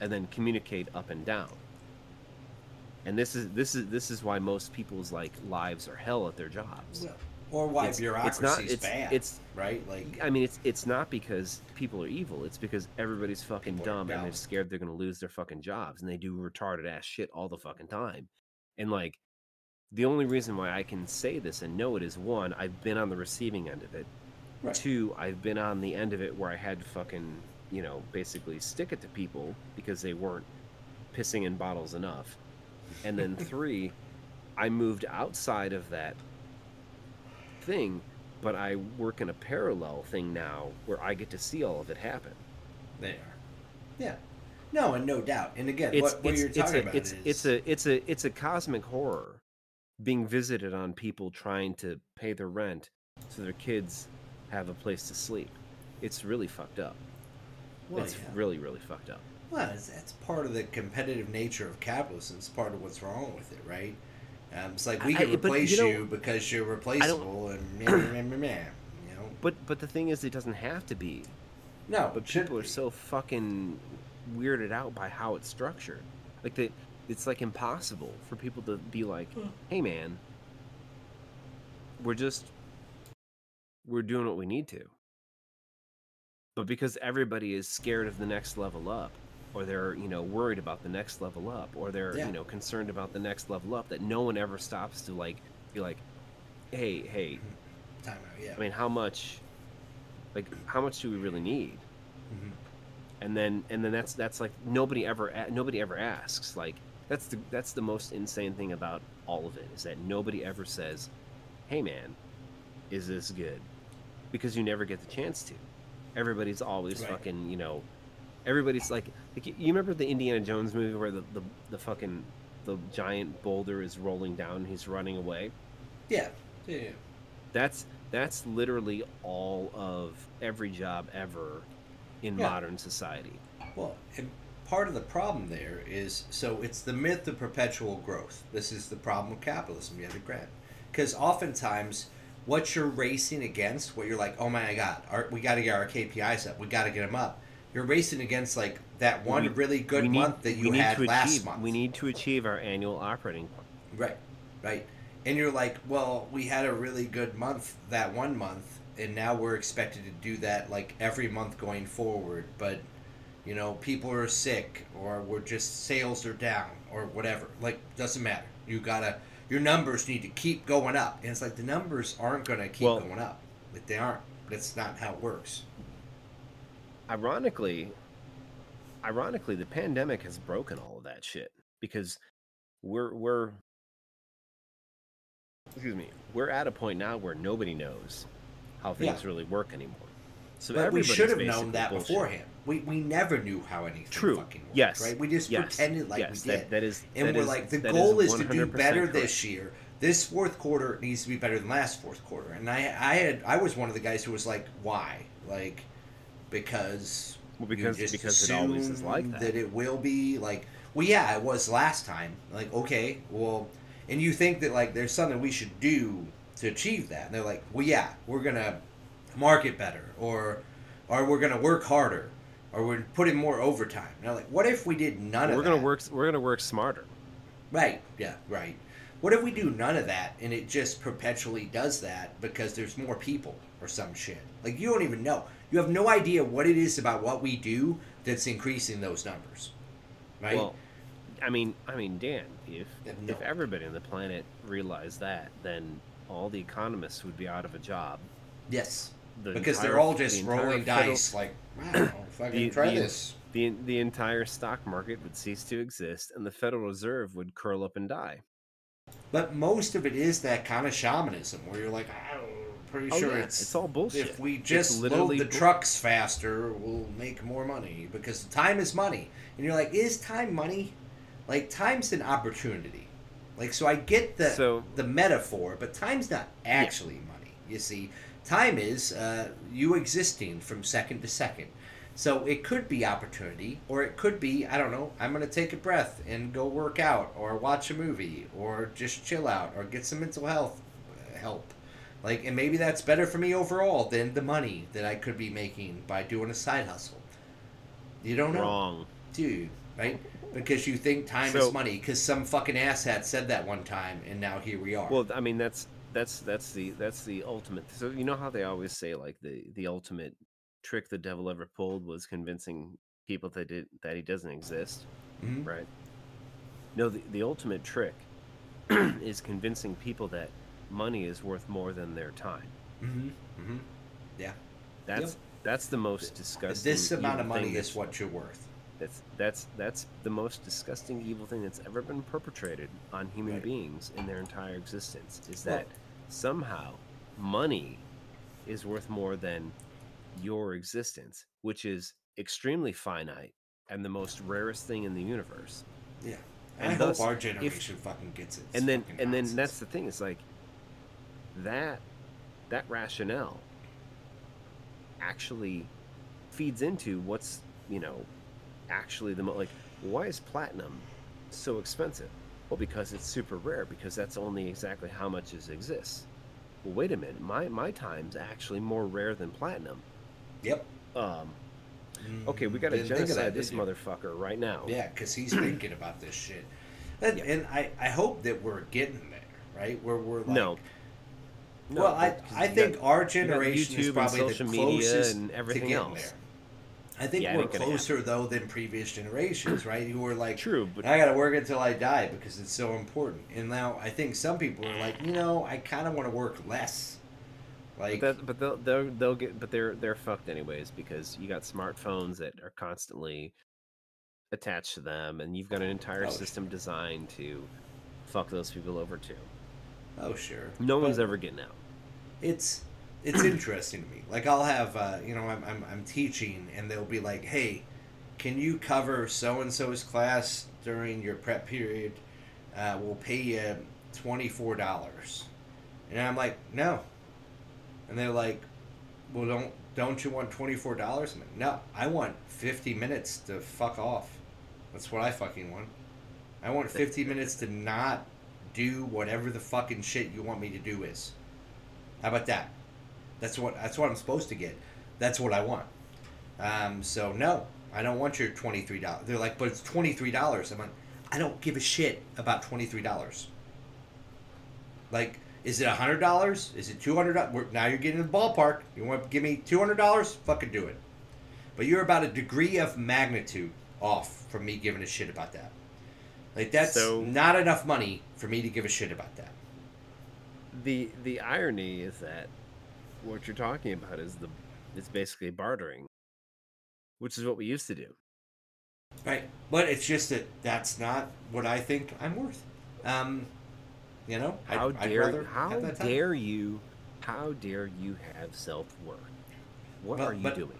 and then communicate up and down and this is this is this is why most people's like lives are hell at their jobs Well, or why It's- it's bureaucracy's not- it's- bad. it's- right. Like I mean, it's it's not because people are evil. It's because everybody's fucking dumb and they're scared they're gonna lose their fucking jobs, and they do retarded ass shit all the fucking time. And like, the only reason why I can say this and know it is one, I've been on the receiving end of it. Right. Two, I've been on the end of it where I had to fucking, you know, basically stick it to people because they weren't pissing in bottles enough. And then three, I moved outside of that thing, but I work in a parallel thing now where I get to see all of it happen. they are. Yeah. No, and no doubt. And again, It's what, what it's you're it's talking a about it's is it's a it's a it's a cosmic horror being visited on people trying to pay their rent so their kids have a place to sleep. It's really fucked up. well, it's yeah. really really fucked up. Well, that's part of the competitive nature of capitalism. It's part of what's wrong with it, right? Um, it's like we can I- replace you you, know, because you're replaceable, and meh, meh, meh, meh, meh, you know. But but the thing is, it doesn't have to be. No, But it shouldn't people are so fucking weirded out by how it's structured. Like they, it's like impossible for people to be like, "Hey, man, we're just we're doing what we need to." But because everybody is scared of the next level up, or they're you know worried about the next level up, or they're Yeah. you know concerned about the next level up, that no one ever stops to like be like, "Hey, hey, Time out, yeah. I mean, how much, like, how much do we really need?" Mhm. and then and then that's that's like nobody ever nobody ever asks like that's the that's the most insane thing about all of it is that nobody ever says hey man is this good because you never get the chance to everybody's always Right. fucking you know everybody's like, like you remember the indiana jones movie where the, the the fucking the giant boulder is rolling down and he's running away Yeah. Yeah. that's that's literally all of every job ever in Yeah. modern society Well, and part of the problem there is so it's the myth of perpetual growth. This is the problem of capitalism. You have to grant because oftentimes what you're racing against, what you're like, oh my god, our, we got to get our KPIs up. We got to get them up. You're racing against like that one We- really good need- month that you had to last achieve, month. We need to achieve our annual operating. Right, right. And you're like, well, we had a really good month that one month, and now we're expected to do that like every month going forward. But, you know, people are sick, or we're just sales are down, or whatever. Like, doesn't matter. You gotta, your numbers need to keep going up. And it's like the numbers aren't gonna keep Well- going up. Like, they aren't. That's not how it works. Ironically, ironically, the pandemic has broken all of that shit because we're we're excuse me, we're at a point now where nobody knows how things Yeah. really work anymore. So But we should have known that bullshit. beforehand. We, we never knew how anything True. fucking worked, Yes. right? We just yes. pretended like yes. we did. That, that is. and that we're is- like the goal is, to do better correct. this year this fourth quarter needs to be better than last fourth quarter and i i had i was one of the guys who was like why like because Well, because just because it always is like that. that. it will be like, well, yeah, it was last time. Like, okay, well, and you think that like there's something we should do to achieve that, and they're like, well, yeah, we're gonna market better, or or we're gonna work harder, or we're putting more overtime. And they're like, what if we did none of we're that? gonna work. We're gonna work smarter. Right. Yeah. Right. What if we do none of that and it just perpetually does that because there's more people or some shit? Like you don't even know. You have no idea what it is about what we do that's increasing those numbers. Right. Well, I mean, I mean, Dan, if no. if everybody on the planet realized that, then all the economists would be out of a job. yes. The Because they're all just entire rolling dice. Like, wow, if I can The- try the- this. The the entire stock market would cease to exist, and the Federal Reserve would curl up and die. But most of it is that kind of shamanism where you're like, I'm pretty Oh, sure yeah, it's it's all bullshit. If we It's just load literally the bull- trucks faster, we'll make more money because time is money. And you're like, is time money? Like time's an opportunity. Like so, I get the So- the metaphor, but time's not actually money. You see, time is uh, you existing from second to second. So it could be opportunity, or it could be I don't know. I'm gonna take a breath and go work out, or watch a movie, or just chill out, or get some mental health uh, help. Like, and maybe that's better for me overall than the money that I could be making by doing a side hustle. You don't know, Wrong. dude, right? Because you think time So- is money. Because some fucking asshat said that one time, and now here we are. Well, I mean, that's that's that's the that's the ultimate. So you know how they always say like the the ultimate trick the devil ever pulled was convincing people that did that he doesn't exist, Mhm. right? No, the the ultimate trick is convincing people that money is worth more than their time. Mm-hmm. Mm-hmm. Yeah. That's Yep. that's the most disgusting. This amount of money is what you're worth. That's that's that's the most disgusting evil thing that's ever been perpetrated on human Right. beings in their entire existence. Is Well- that somehow money is worth more than your existence, which is extremely finite and the most rarest thing in the universe. Yeah. And I thus, hope our if- generation fucking gets it. And then and then that's the thing. It's like that that rationale actually feeds into what's you know actually the mo- like why is platinum so expensive? Well, because it's super rare. Because that's only exactly how much it exists. Well, wait a minute. My my time's actually more rare than platinum. Yep. Um. Okay, we got to Didn't genocide that, this motherfucker right now. Yeah, because he's thinking about this shit. And, Yeah. and I, I hope that we're getting there, right? Where we're like, No. No, well, I, I think got- our generation is and probably social the media closest and to everything getting else. there. I think Yeah, we're closer though than previous generations, right? Who were like, True, but I got to work until I die because it's so important. And now I think some people are like, you know, I kind of want to work less. Like, That, but they'll, they'll they'll get but they're they're fucked anyways because you got smartphones that are constantly attached to them and you've got an entire Oh, system designed to fuck those people over too. Oh sure, No one's ever getting out. it's it's interesting to me. Like I'll have uh, you know I'm, I'm I'm teaching and they'll be like, hey, can you cover so and so's class during your prep period? Uh, we'll pay you twenty four dollars, and I'm like, no. And they're like, well, don't don't you want twenty four dollars? I'm like, no, I want fifty minutes to fuck off. That's what I fucking want. I want fifty minutes to not do whatever the fucking shit you want me to do is. How about that? That's what that's what I'm supposed to get. That's what I want. Um, so no, I don't want your twenty three dollars. They're like, but it's twenty three dollars. I'm like, I don't give a shit about twenty three dollars. Like, is it hundred dollars? Is it two hundred dollars? Now you're getting in the ballpark. You want to give me two hundred dollars? Fucking do it. But you're about a degree of magnitude off from me giving a shit about that. Like that's So- not enough money for me to give a shit about that. The the irony is that what you're talking about is the it's basically bartering, which is what we used to do. Right. But it's just that that's not what I think I'm worth. Um, you know, I'd- How I'd dare how have that dare you how dare you have self worth? What Well, are you doing?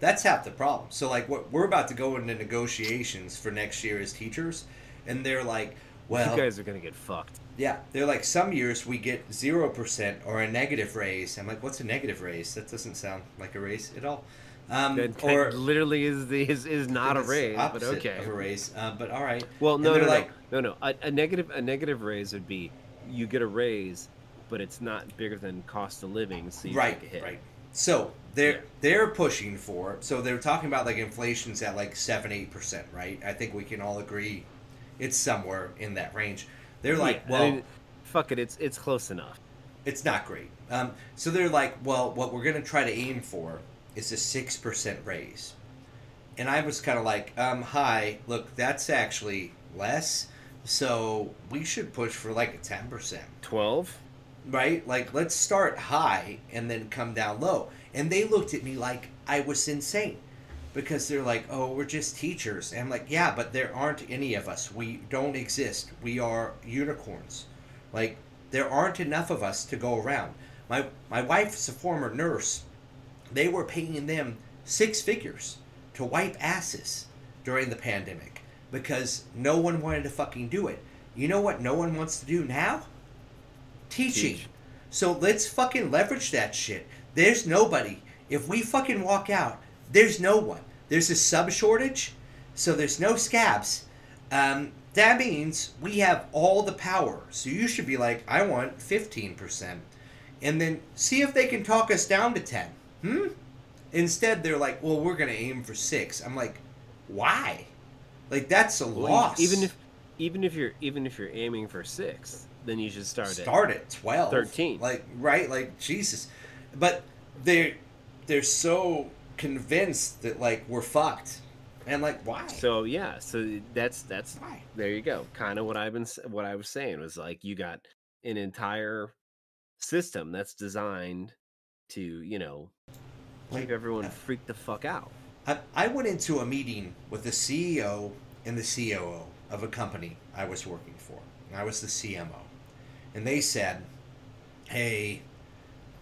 That's half the problem. So like, what we're about to go into negotiations for next year as teachers, and they're like, well, you guys are gonna get fucked. yeah, they're like, some years we get zero percent or a negative raise. I'm like, what's a negative raise? That doesn't sound like a raise at all. Um, That, that or literally is the is, is not a raise, but okay. of a raise. Uh, but all right. Well, no, no, they're no, like- no, no. A, a negative a negative raise would be you get a raise, but it's not bigger than cost of living, so you right, take a hit. right. So they're Yeah. they're pushing for. So they're talking about like inflation's at like seven eight percent, right? I think we can all agree it's somewhere in that range. They're like, Yeah, well, I mean, fuck it, it's it's close enough. it's not great. Um, so they're like, well, what we're gonna try to aim for is a six percent raise. And I was kind of like, um, hi, look, that's actually less. So we should push for like a ten percent. Twelve. right? Like, let's start high and then come down low. And they looked at me like I was insane because they're like, oh, we're just teachers. And I'm like, yeah, but there aren't any of us. We don't exist. We are unicorns. Like, there aren't enough of us to go around. My, my wife's a former nurse. They were paying them six figures to wipe asses during the pandemic because no one wanted to fucking do it. You know what no one wants to do now? teaching. Teach. So let's fucking leverage that shit. There's nobody. If we fucking walk out, there's no one. There's a sub shortage, so there's no scabs. Um, that means we have all the power. So you should be like, I want 15%. And then see if they can talk us down to 10. Hmm? Instead, they're like, well, we're going to aim for 6. I'm like, why? Like, that's a Well, loss. Even if even if you're even if you're aiming for six, then you should start, start at 12 13. like right like jesus but they're they're so convinced that like we're fucked and like why. So yeah, so that's that's why there you go. Kind of what I've been what I was saying was like you got an entire system that's designed to you know Like, keep everyone uh, freak the fuck out. I, I went into a meeting with the ceo and the coo of a company i was working for and i was the cmo and they said hey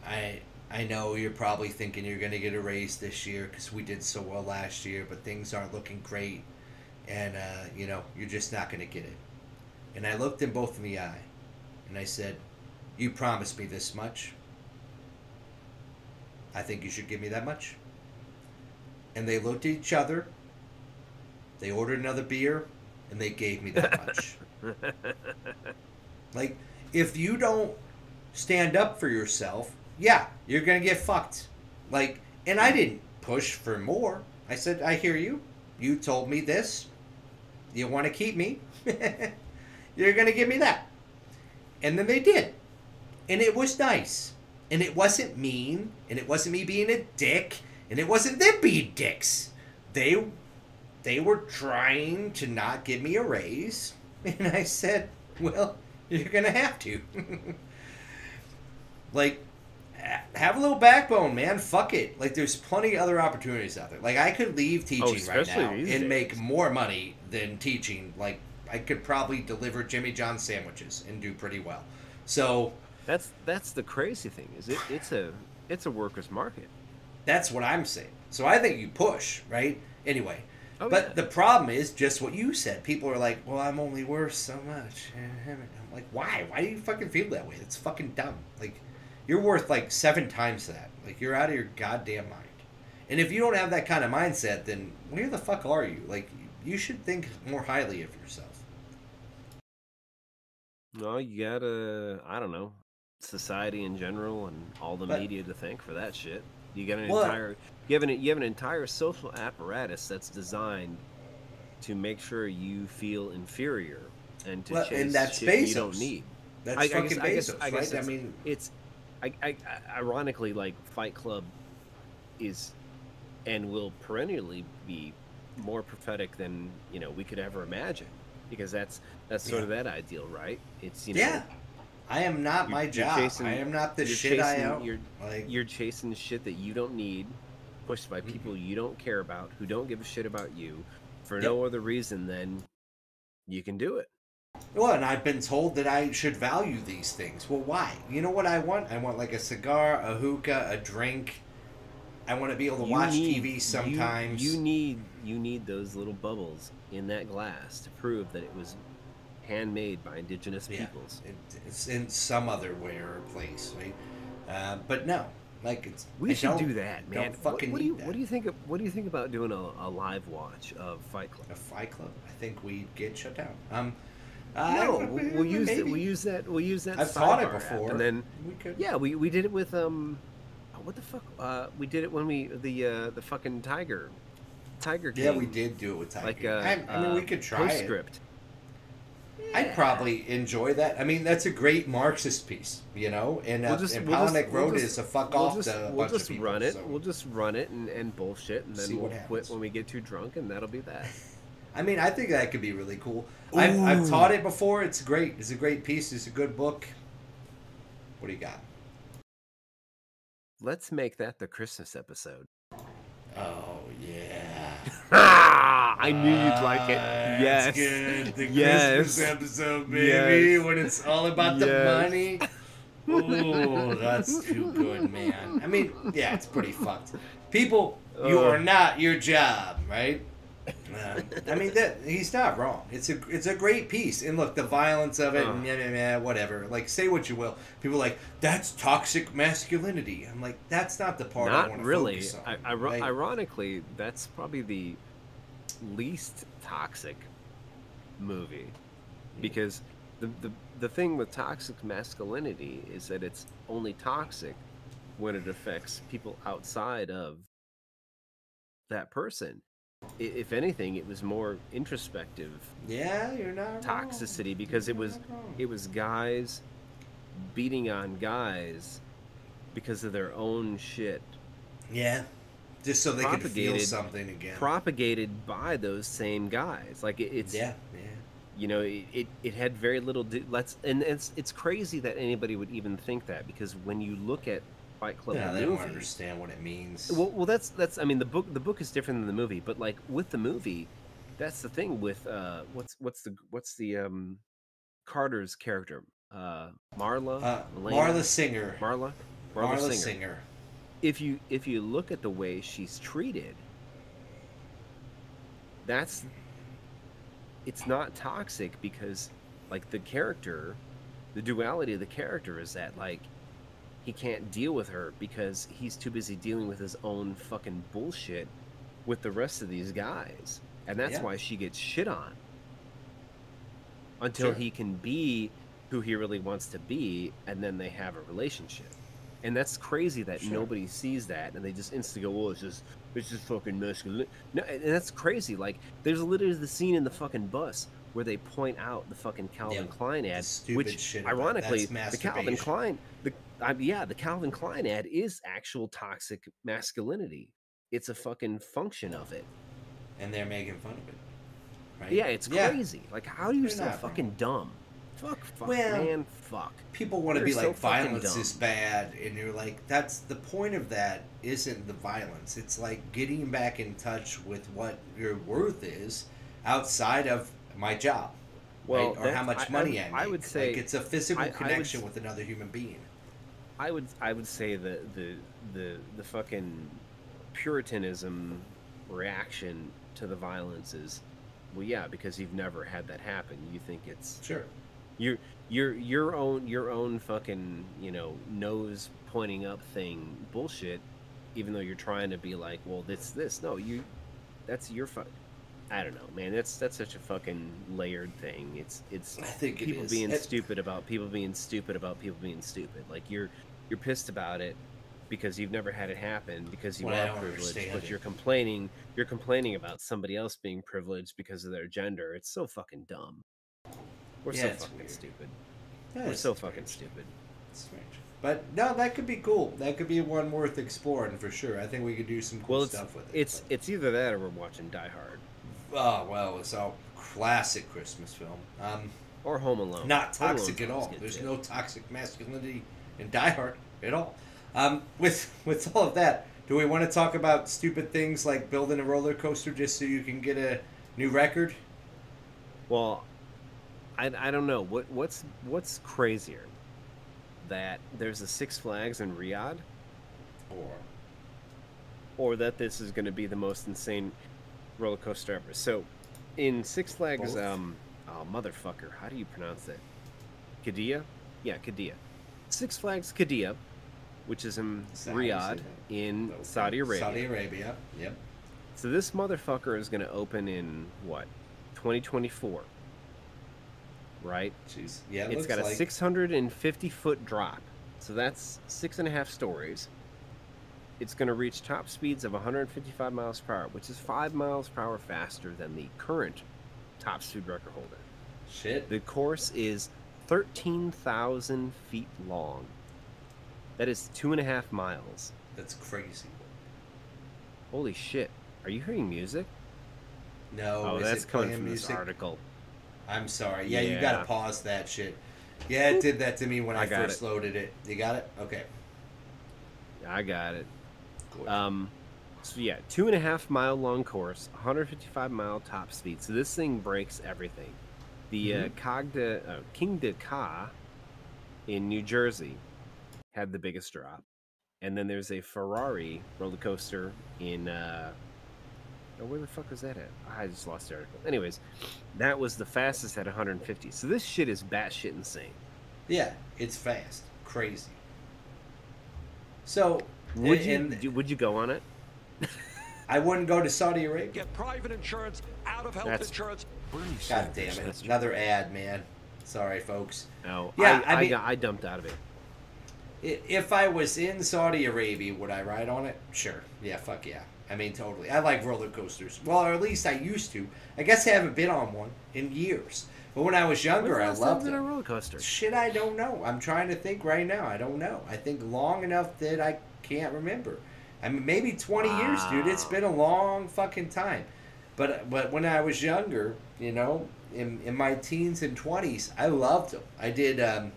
i i know you're probably thinking you're going to get a raise this year because we did so well last year but things aren't looking great. And uh, you know you're just not going to get it. And i looked them both in the eye and i said you promised me this much. I think you should give me that much. And they looked at each other they ordered another beer and they gave me that much. Like if you don't stand up for yourself yeah you're gonna get fucked. Like and i didn't push for more. I said i hear you. You told me this. You want to keep me? You're gonna give me that. And then they did. And it was nice. And it wasn't mean. And it wasn't me being a dick. And it wasn't them being dicks. They they were trying to not give me a raise. And i said well you're gonna have to. Like have a little backbone man fuck it like there's plenty of other opportunities out there like i could leave oh, teaching right Oh, especially now and days. make more money than teaching like i could probably deliver jimmy john sandwiches and do pretty well so That's that's the crazy thing is it it's a it's a workers market. That's what I'm saying. So I think you push, right? Anyway. Oh, but yeah. the problem is just what you said. People are like, well, I'm only worth so much. I'm like, why? Why do you fucking feel that way? It's fucking dumb. Like, you're worth like seven times that. Like, you're out of your goddamn mind. And if you don't have that kind of mindset, then where the fuck are you? Like, you should think more highly of yourself. No, you gotta I don't know society in general and all the But- media to thank for that shit. You got an Well- entire you have an you have an entire social apparatus that's designed to make sure you feel inferior and to Well, chase and that's shit you don't need. That's I, I fucking I guess, Bezos, I guess right? I it's, mean, it's I, I, ironically like Fight Club is and will perennially be more prophetic than you know we could ever imagine because that's that's sort Yeah. of that ideal, right? It's you know yeah. I am not my job. chasing- I am not the shit I am. You're Like, you're chasing shit that you don't need, pushed by Mhm. people you don't care about, who don't give a shit about you, for Yep. no other reason than you can do it. Well, and I've been told that I should value these things. Well, why? You know what I want? I want like a cigar, a hookah, a drink. I want to be able to You watch need- TV sometimes. You, need you need those little bubbles in that glass to prove that it was handmade by indigenous Yeah. peoples. It, it's in some other way or place, right? Uh, but no, Like it's We I should don't- do that, man. What, fucking what do you what do you think? Of, what do you think about doing a, a live watch of Fight Club? A Fight Club? I think we'd get shut down. Um, No, I- we'll, we'll use it. maybe. We'll use that. We'll use that. I've taught it before. and then we could. yeah, we, we did it with um, oh, what the fuck? Uh, we did it when we the uh the fucking tiger, tiger. King, Yeah, we did do it with Tiger. Like uh, I, I mean, we uh, could try it. postscript. I'd probably enjoy that. I mean, that's a great Marxist piece, you know. And, uh, We'll just- and we'll just- Palahniuk we'll wrote just- is a fuck we'll off just, to a we'll bunch just of people. run it. so- We'll just run it and, and bullshit, and then See we'll quit when we get too drunk, and that'll be that. I mean, I think that could be really cool. I've, I've taught it before. It's great. It's a great piece. It's a good book. What do you got? Let's make that the Christmas episode. Oh yeah. Ah, I knew you'd like it. Ah, Yes. it's good. The Yes. Christmas episode, baby, Yes. when it's all about the money. Oh, that's too good, man. I mean, yeah, it's pretty fucked. People, you Uh. are not your job, right? I mean, that he's not wrong. It's a it's a great piece, and look, the violence of it, Uh. and yeah, yeah, yeah, whatever. Like, say what you will. People are like that's toxic masculinity. I'm like, that's not the part I Not want really. I. I, right? Ironically, that's probably the least toxic movie because the, the the thing with toxic masculinity is that it's only toxic when it affects people outside of that person. If anything, it was more introspective yeah, you're not wrong. toxicity because it You're was it was guys beating on guys because of their own shit Yeah. Just so they could feel something again. propagated by those same guys like it, it's yeah, yeah. you know it, it, it had very little let's and it's it's crazy that anybody would even think that because when you look at fight club Yeah, the they don't understand what it means. well, well that's that's i mean the book the book is different than the movie but like with the movie that's the thing with uh what's what's the what's the um carter's character uh marla uh, Marla Singer. marla Marla, Singer. Singer. if you if you look at the way she's treated that's it's not toxic because like the character the duality of the character is that like he can't deal with her because he's too busy dealing with his own fucking bullshit with the rest of these guys and that's Yeah. why she gets shit on until Sure. he can be who he really wants to be and then they have a relationship and that's crazy that Sure. nobody sees that and they just instantly go well it's just it's just fucking masculine no and that's crazy like there's literally the scene in the fucking bus where they point out the fucking Calvin Yeah, Klein ad which ironically the Calvin. Klein the I, yeah the Calvin Klein ad is actual toxic masculinity it's a fucking function of it And they're making fun of it. Right? yeah it's crazy like how do you You're so not fucking dumb fuck fuck Well, man fuck People want to be so like, violence is bad. And you're like, that's the point of that isn't the violence. It's like getting back in touch with what your worth is outside of my job. Well, right? or how much I- I money would- I, make. I would say- like it's a physical I- I would connection with another human being. I would I would say the the the the fucking puritanism reaction to the violence is well yeah because you've never had that happen you think it's Sure. your your your own your own fucking you know nose pointing up thing bullshit even though you're trying to be like well this this no you that's your fuck I don't know man that's that's such a fucking layered thing it's it's I think it people is. being It- stupid about people being stupid about people being stupid. Like you're you're pissed about it because you've never had it happen because you Well, are privileged, but it. you're complaining you're complaining about somebody else being privileged because of their gender. It's so fucking dumb. We're Yeah, so fucking weird. stupid. Yeah, We're so strange. fucking stupid. It's strange. But no, that could be cool. That could be one worth exploring for sure. I think we could do some cool Well, stuff with it. it's but- it's either that or we're watching Die Hard oh well, it's a classic Christmas film. Um, or Home Alone. not toxic at all. There's too. no toxic masculinity in Die Hard at all. Um, with with all of that, do we want to talk about stupid things like building a roller coaster just so you can get a new record? Well, I, I don't know what what's what's crazier that there's a Six Flags in Riyadh Or or that this is going to be the most insane roller coaster ever. So, in Six Flags, Both. um, oh motherfucker, how do you pronounce it? Qiddiya? Yeah, Qiddiya. Six Flags Qiddiya. which is in Saudi, Riyadh in Saudi Arabia. Saudi Arabia. Yep. So this motherfucker is going to open in what, 2024, right? Jeez. Yeah. It It's looks got a like 650 foot drop, so that's six and a half stories. It's going to reach top speeds of 155 miles per hour, which is five miles per hour faster than the current top speed record holder. shit. The course is 13,000 feet long. That is two and a half miles. That's crazy. Holy shit! Are you hearing music? No. Oh, is that's it coming from music? this article. I'm sorry. Yeah, you gotta pause that shit. Yeah, it did that to me when I, I first it. loaded it. You got it? Okay. I got it. Good. Um, so yeah, two and a half mile long course, 155 mile top speed. So this thing breaks everything. The uh, Cogda, uh, Kingda Ka in New Jersey had the biggest drop, and then there's a Ferrari roller coaster in. Uh, oh, where the fuck was that at? I just lost the article. Anyways, that was the fastest at 150. So this shit is batshit insane. yeah, it's fast. Crazy. So, Would and- you would you go on it? I wouldn't go to Saudi Arabia. Get private insurance, out of health That's- insurance. God damn it. That's true. Another ad, man. Sorry, folks. No, Yeah, I, I I, mean- I dumped out of it. If I was in Saudi Arabia, would I ride on it? Sure. Yeah, fuck yeah. I mean, totally. I like roller coasters. Well, or at least I used to. I guess I haven't been on one in years. But when I was younger, I When's the last time loved you been on it. a roller coaster. Shit, I don't know. I'm trying to think right now. I don't know. I think long enough that I can't remember. I mean, maybe 20 years, dude. It's been a long fucking time. But but when I was younger, you know, in, in my teens and 20s, I loved them. I did um,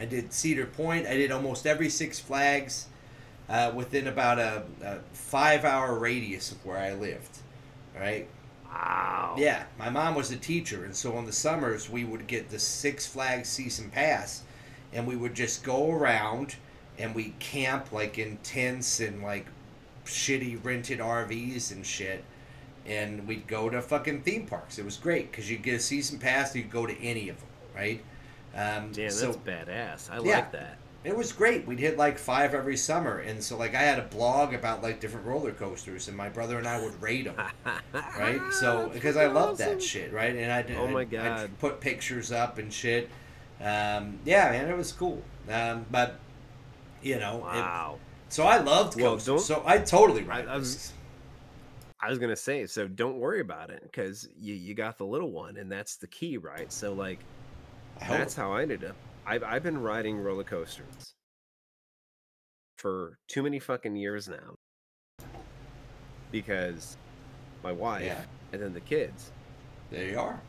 I did Cedar Point. I did almost every Six Flags uh, within about a, a five hour radius of where I lived. Right? Wow. Yeah, my mom was a teacher, and so in the summers we would get the Six Flags season pass, and we would just go around and we camp like in tents and like shitty rented RVs and shit, and we'd go to fucking theme parks. It was great because you get a season pass, you go to any of them, right? Um, Damn, so that's badass. I Yeah. like that. it was great. We'd hit like five every summer, and so like I had a blog about like different roller coasters, and my brother and I would rate them. right? So because I love that shit, right? And I Oh my God. I'd put pictures up and shit. Um, yeah, man, it was cool. Um, but you know, it- Wow. so I loved Well, coasters. so I totally right. I- I was-. I was gonna say, so don't worry about it because you you got the little one, and that's the key, right? So like, that's how I ended up. I've I've been riding roller coasters for too many fucking years now because my wife Yeah. and then the kids. There you are.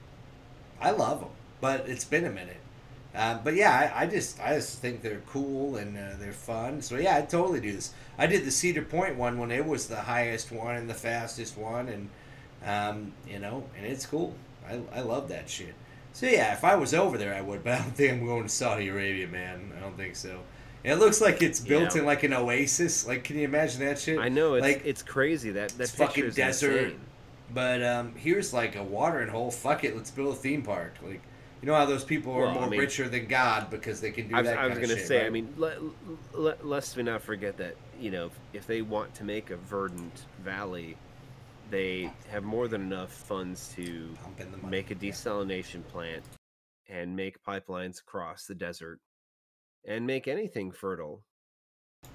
I love them, but it's been a minute. Um, but yeah, I, I just I just think they're cool and uh, they're fun. So yeah, I totally do this. I did the Cedar Point one when it was the highest one and the fastest one, and um, you know, and it's cool. I, I love that shit. So yeah, if I was over there, I would, but I don't think I'm going to Saudi Arabia, man. I don't think so. And it looks like it's built Yeah. in like an oasis. Like, can you imagine that shit? I know it's like it's crazy that that fucking desert. insane. But um, here's like a watering hole. Fuck it, let's build a theme park. Like, you know how those people are Well, I more mean- richer than God because they can do I was, that I was gonna shit, say, right? I mean, let, let, lest we not forget that you know, if, if they want to make a verdant valley, they have more than enough funds to Pumping the money. make a Yeah. desalination plant and make pipelines across the desert and make anything fertile.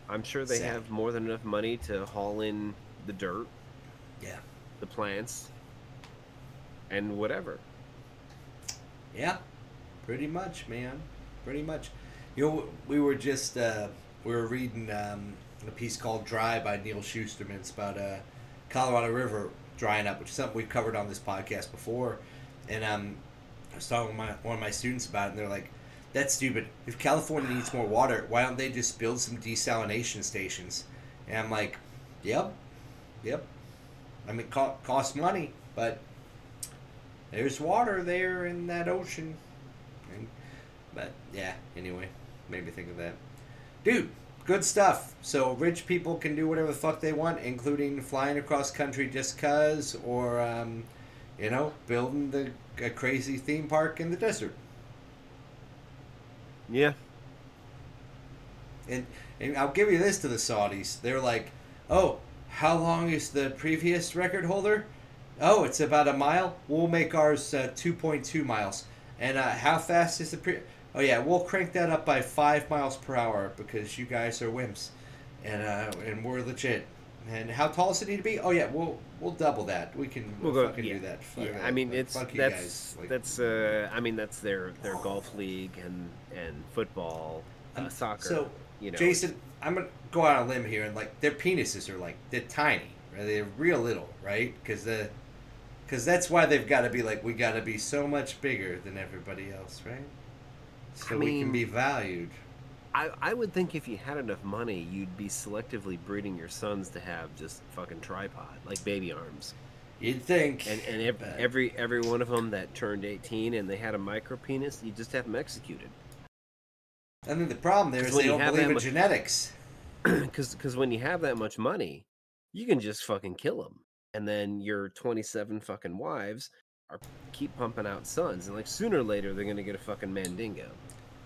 I'm sure they Sad. have more than enough money to haul in the dirt, Yeah. the plants, and whatever. Yeah, pretty much, man. Pretty much. You know, we were just uh, we were reading um, a piece called "Dry" by Neal Shusterman. It's about uh, Colorado River drying up, which is something we've covered on this podcast before. And um, I was talking with my, one of my students about it, and they're like, "That's stupid. If California needs more water, why don't they just build some desalination stations?" And I'm like, "Yep, yep. I mean, it co- costs money, but." There's water there in that ocean. And, but yeah, anyway, made me think of that. Dude, good stuff. So rich people can do whatever the fuck they want, including flying across country just cause, or um, you know, building the a crazy theme park in the desert. Yeah. And, and I'll give you this to the Saudis. They're like, oh, how long is the previous record holder? Oh, it's about a mile. We'll make ours uh, 2.2 miles. And uh, how fast is the pre? Oh yeah, we'll crank that up by five miles per hour because you guys are wimps, and uh, and we're legit. And how tall does it need to be? Oh yeah, we'll we'll double that. We can We'll we'll go. fucking Yeah, do that. Fuck yeah. that. I mean, Fuck it's that's guys. Like, that's. Uh, I mean, that's their their golf league and and football, uh, Um, soccer. So, you know, Jason, I'm gonna go out on a limb here, and like their penises are like they're tiny, right? They're real little, right? Because the, because that's why they've got to be like we got to be so much bigger than everybody else, right? So I we can be valued. I, I would think if you had enough money, you'd be selectively breeding your sons to have just fucking tripod, like baby arms. You'd think, And and ev- but- every every one of them that turned 18 and they had a micro penis, you just have them executed. And then the problem there is they don't believe in much- genetics. Because when you have that much money, you can just fucking kill them, and then your 27 fucking wives are keep pumping out sons, and like sooner or later they're gonna get a fucking mandingo.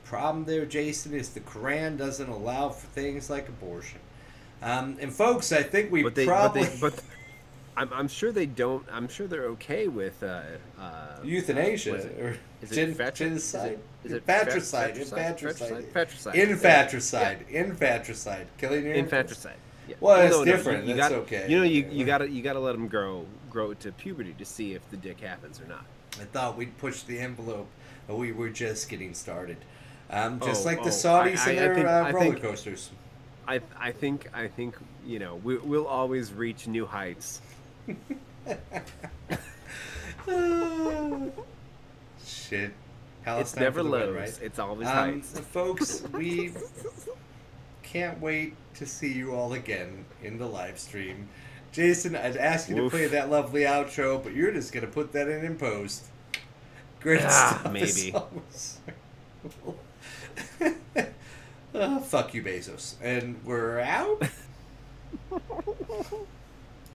Problem there, Jason, is the Quran doesn't allow for things like abortion. Um, and folks, I think we but they, probably but, they, but I'm, I'm sure they don't. I'm sure they're okay with uh, uh, euthanasia what is it? or Is it gen- genocide, is it- is it infantricide, fet- infantricide, Infantricide. infantricide, infantricide, killing your Infantricide. Yeah. Well, it's no, no, different. You, you That's gotta, okay. You know, you, Yeah. you gotta you gotta let them grow grow to puberty to see if the dick happens or not. I thought we'd push the envelope, but we were just getting started. Um, just Oh, like the oh, Saudis I- I- and I think- uh, I roller think- coasters. I I think I think you know we, we'll always reach new heights. Shit. it's never the win, right? It's always Um, heights. folks, we can't wait to see you all again in the live stream. Jason, I'd ask you to play that lovely outro, but you're just gonna put that in in post. Great Ah, stuff. maybe. Uh, fuck you, Bezos. And we're out?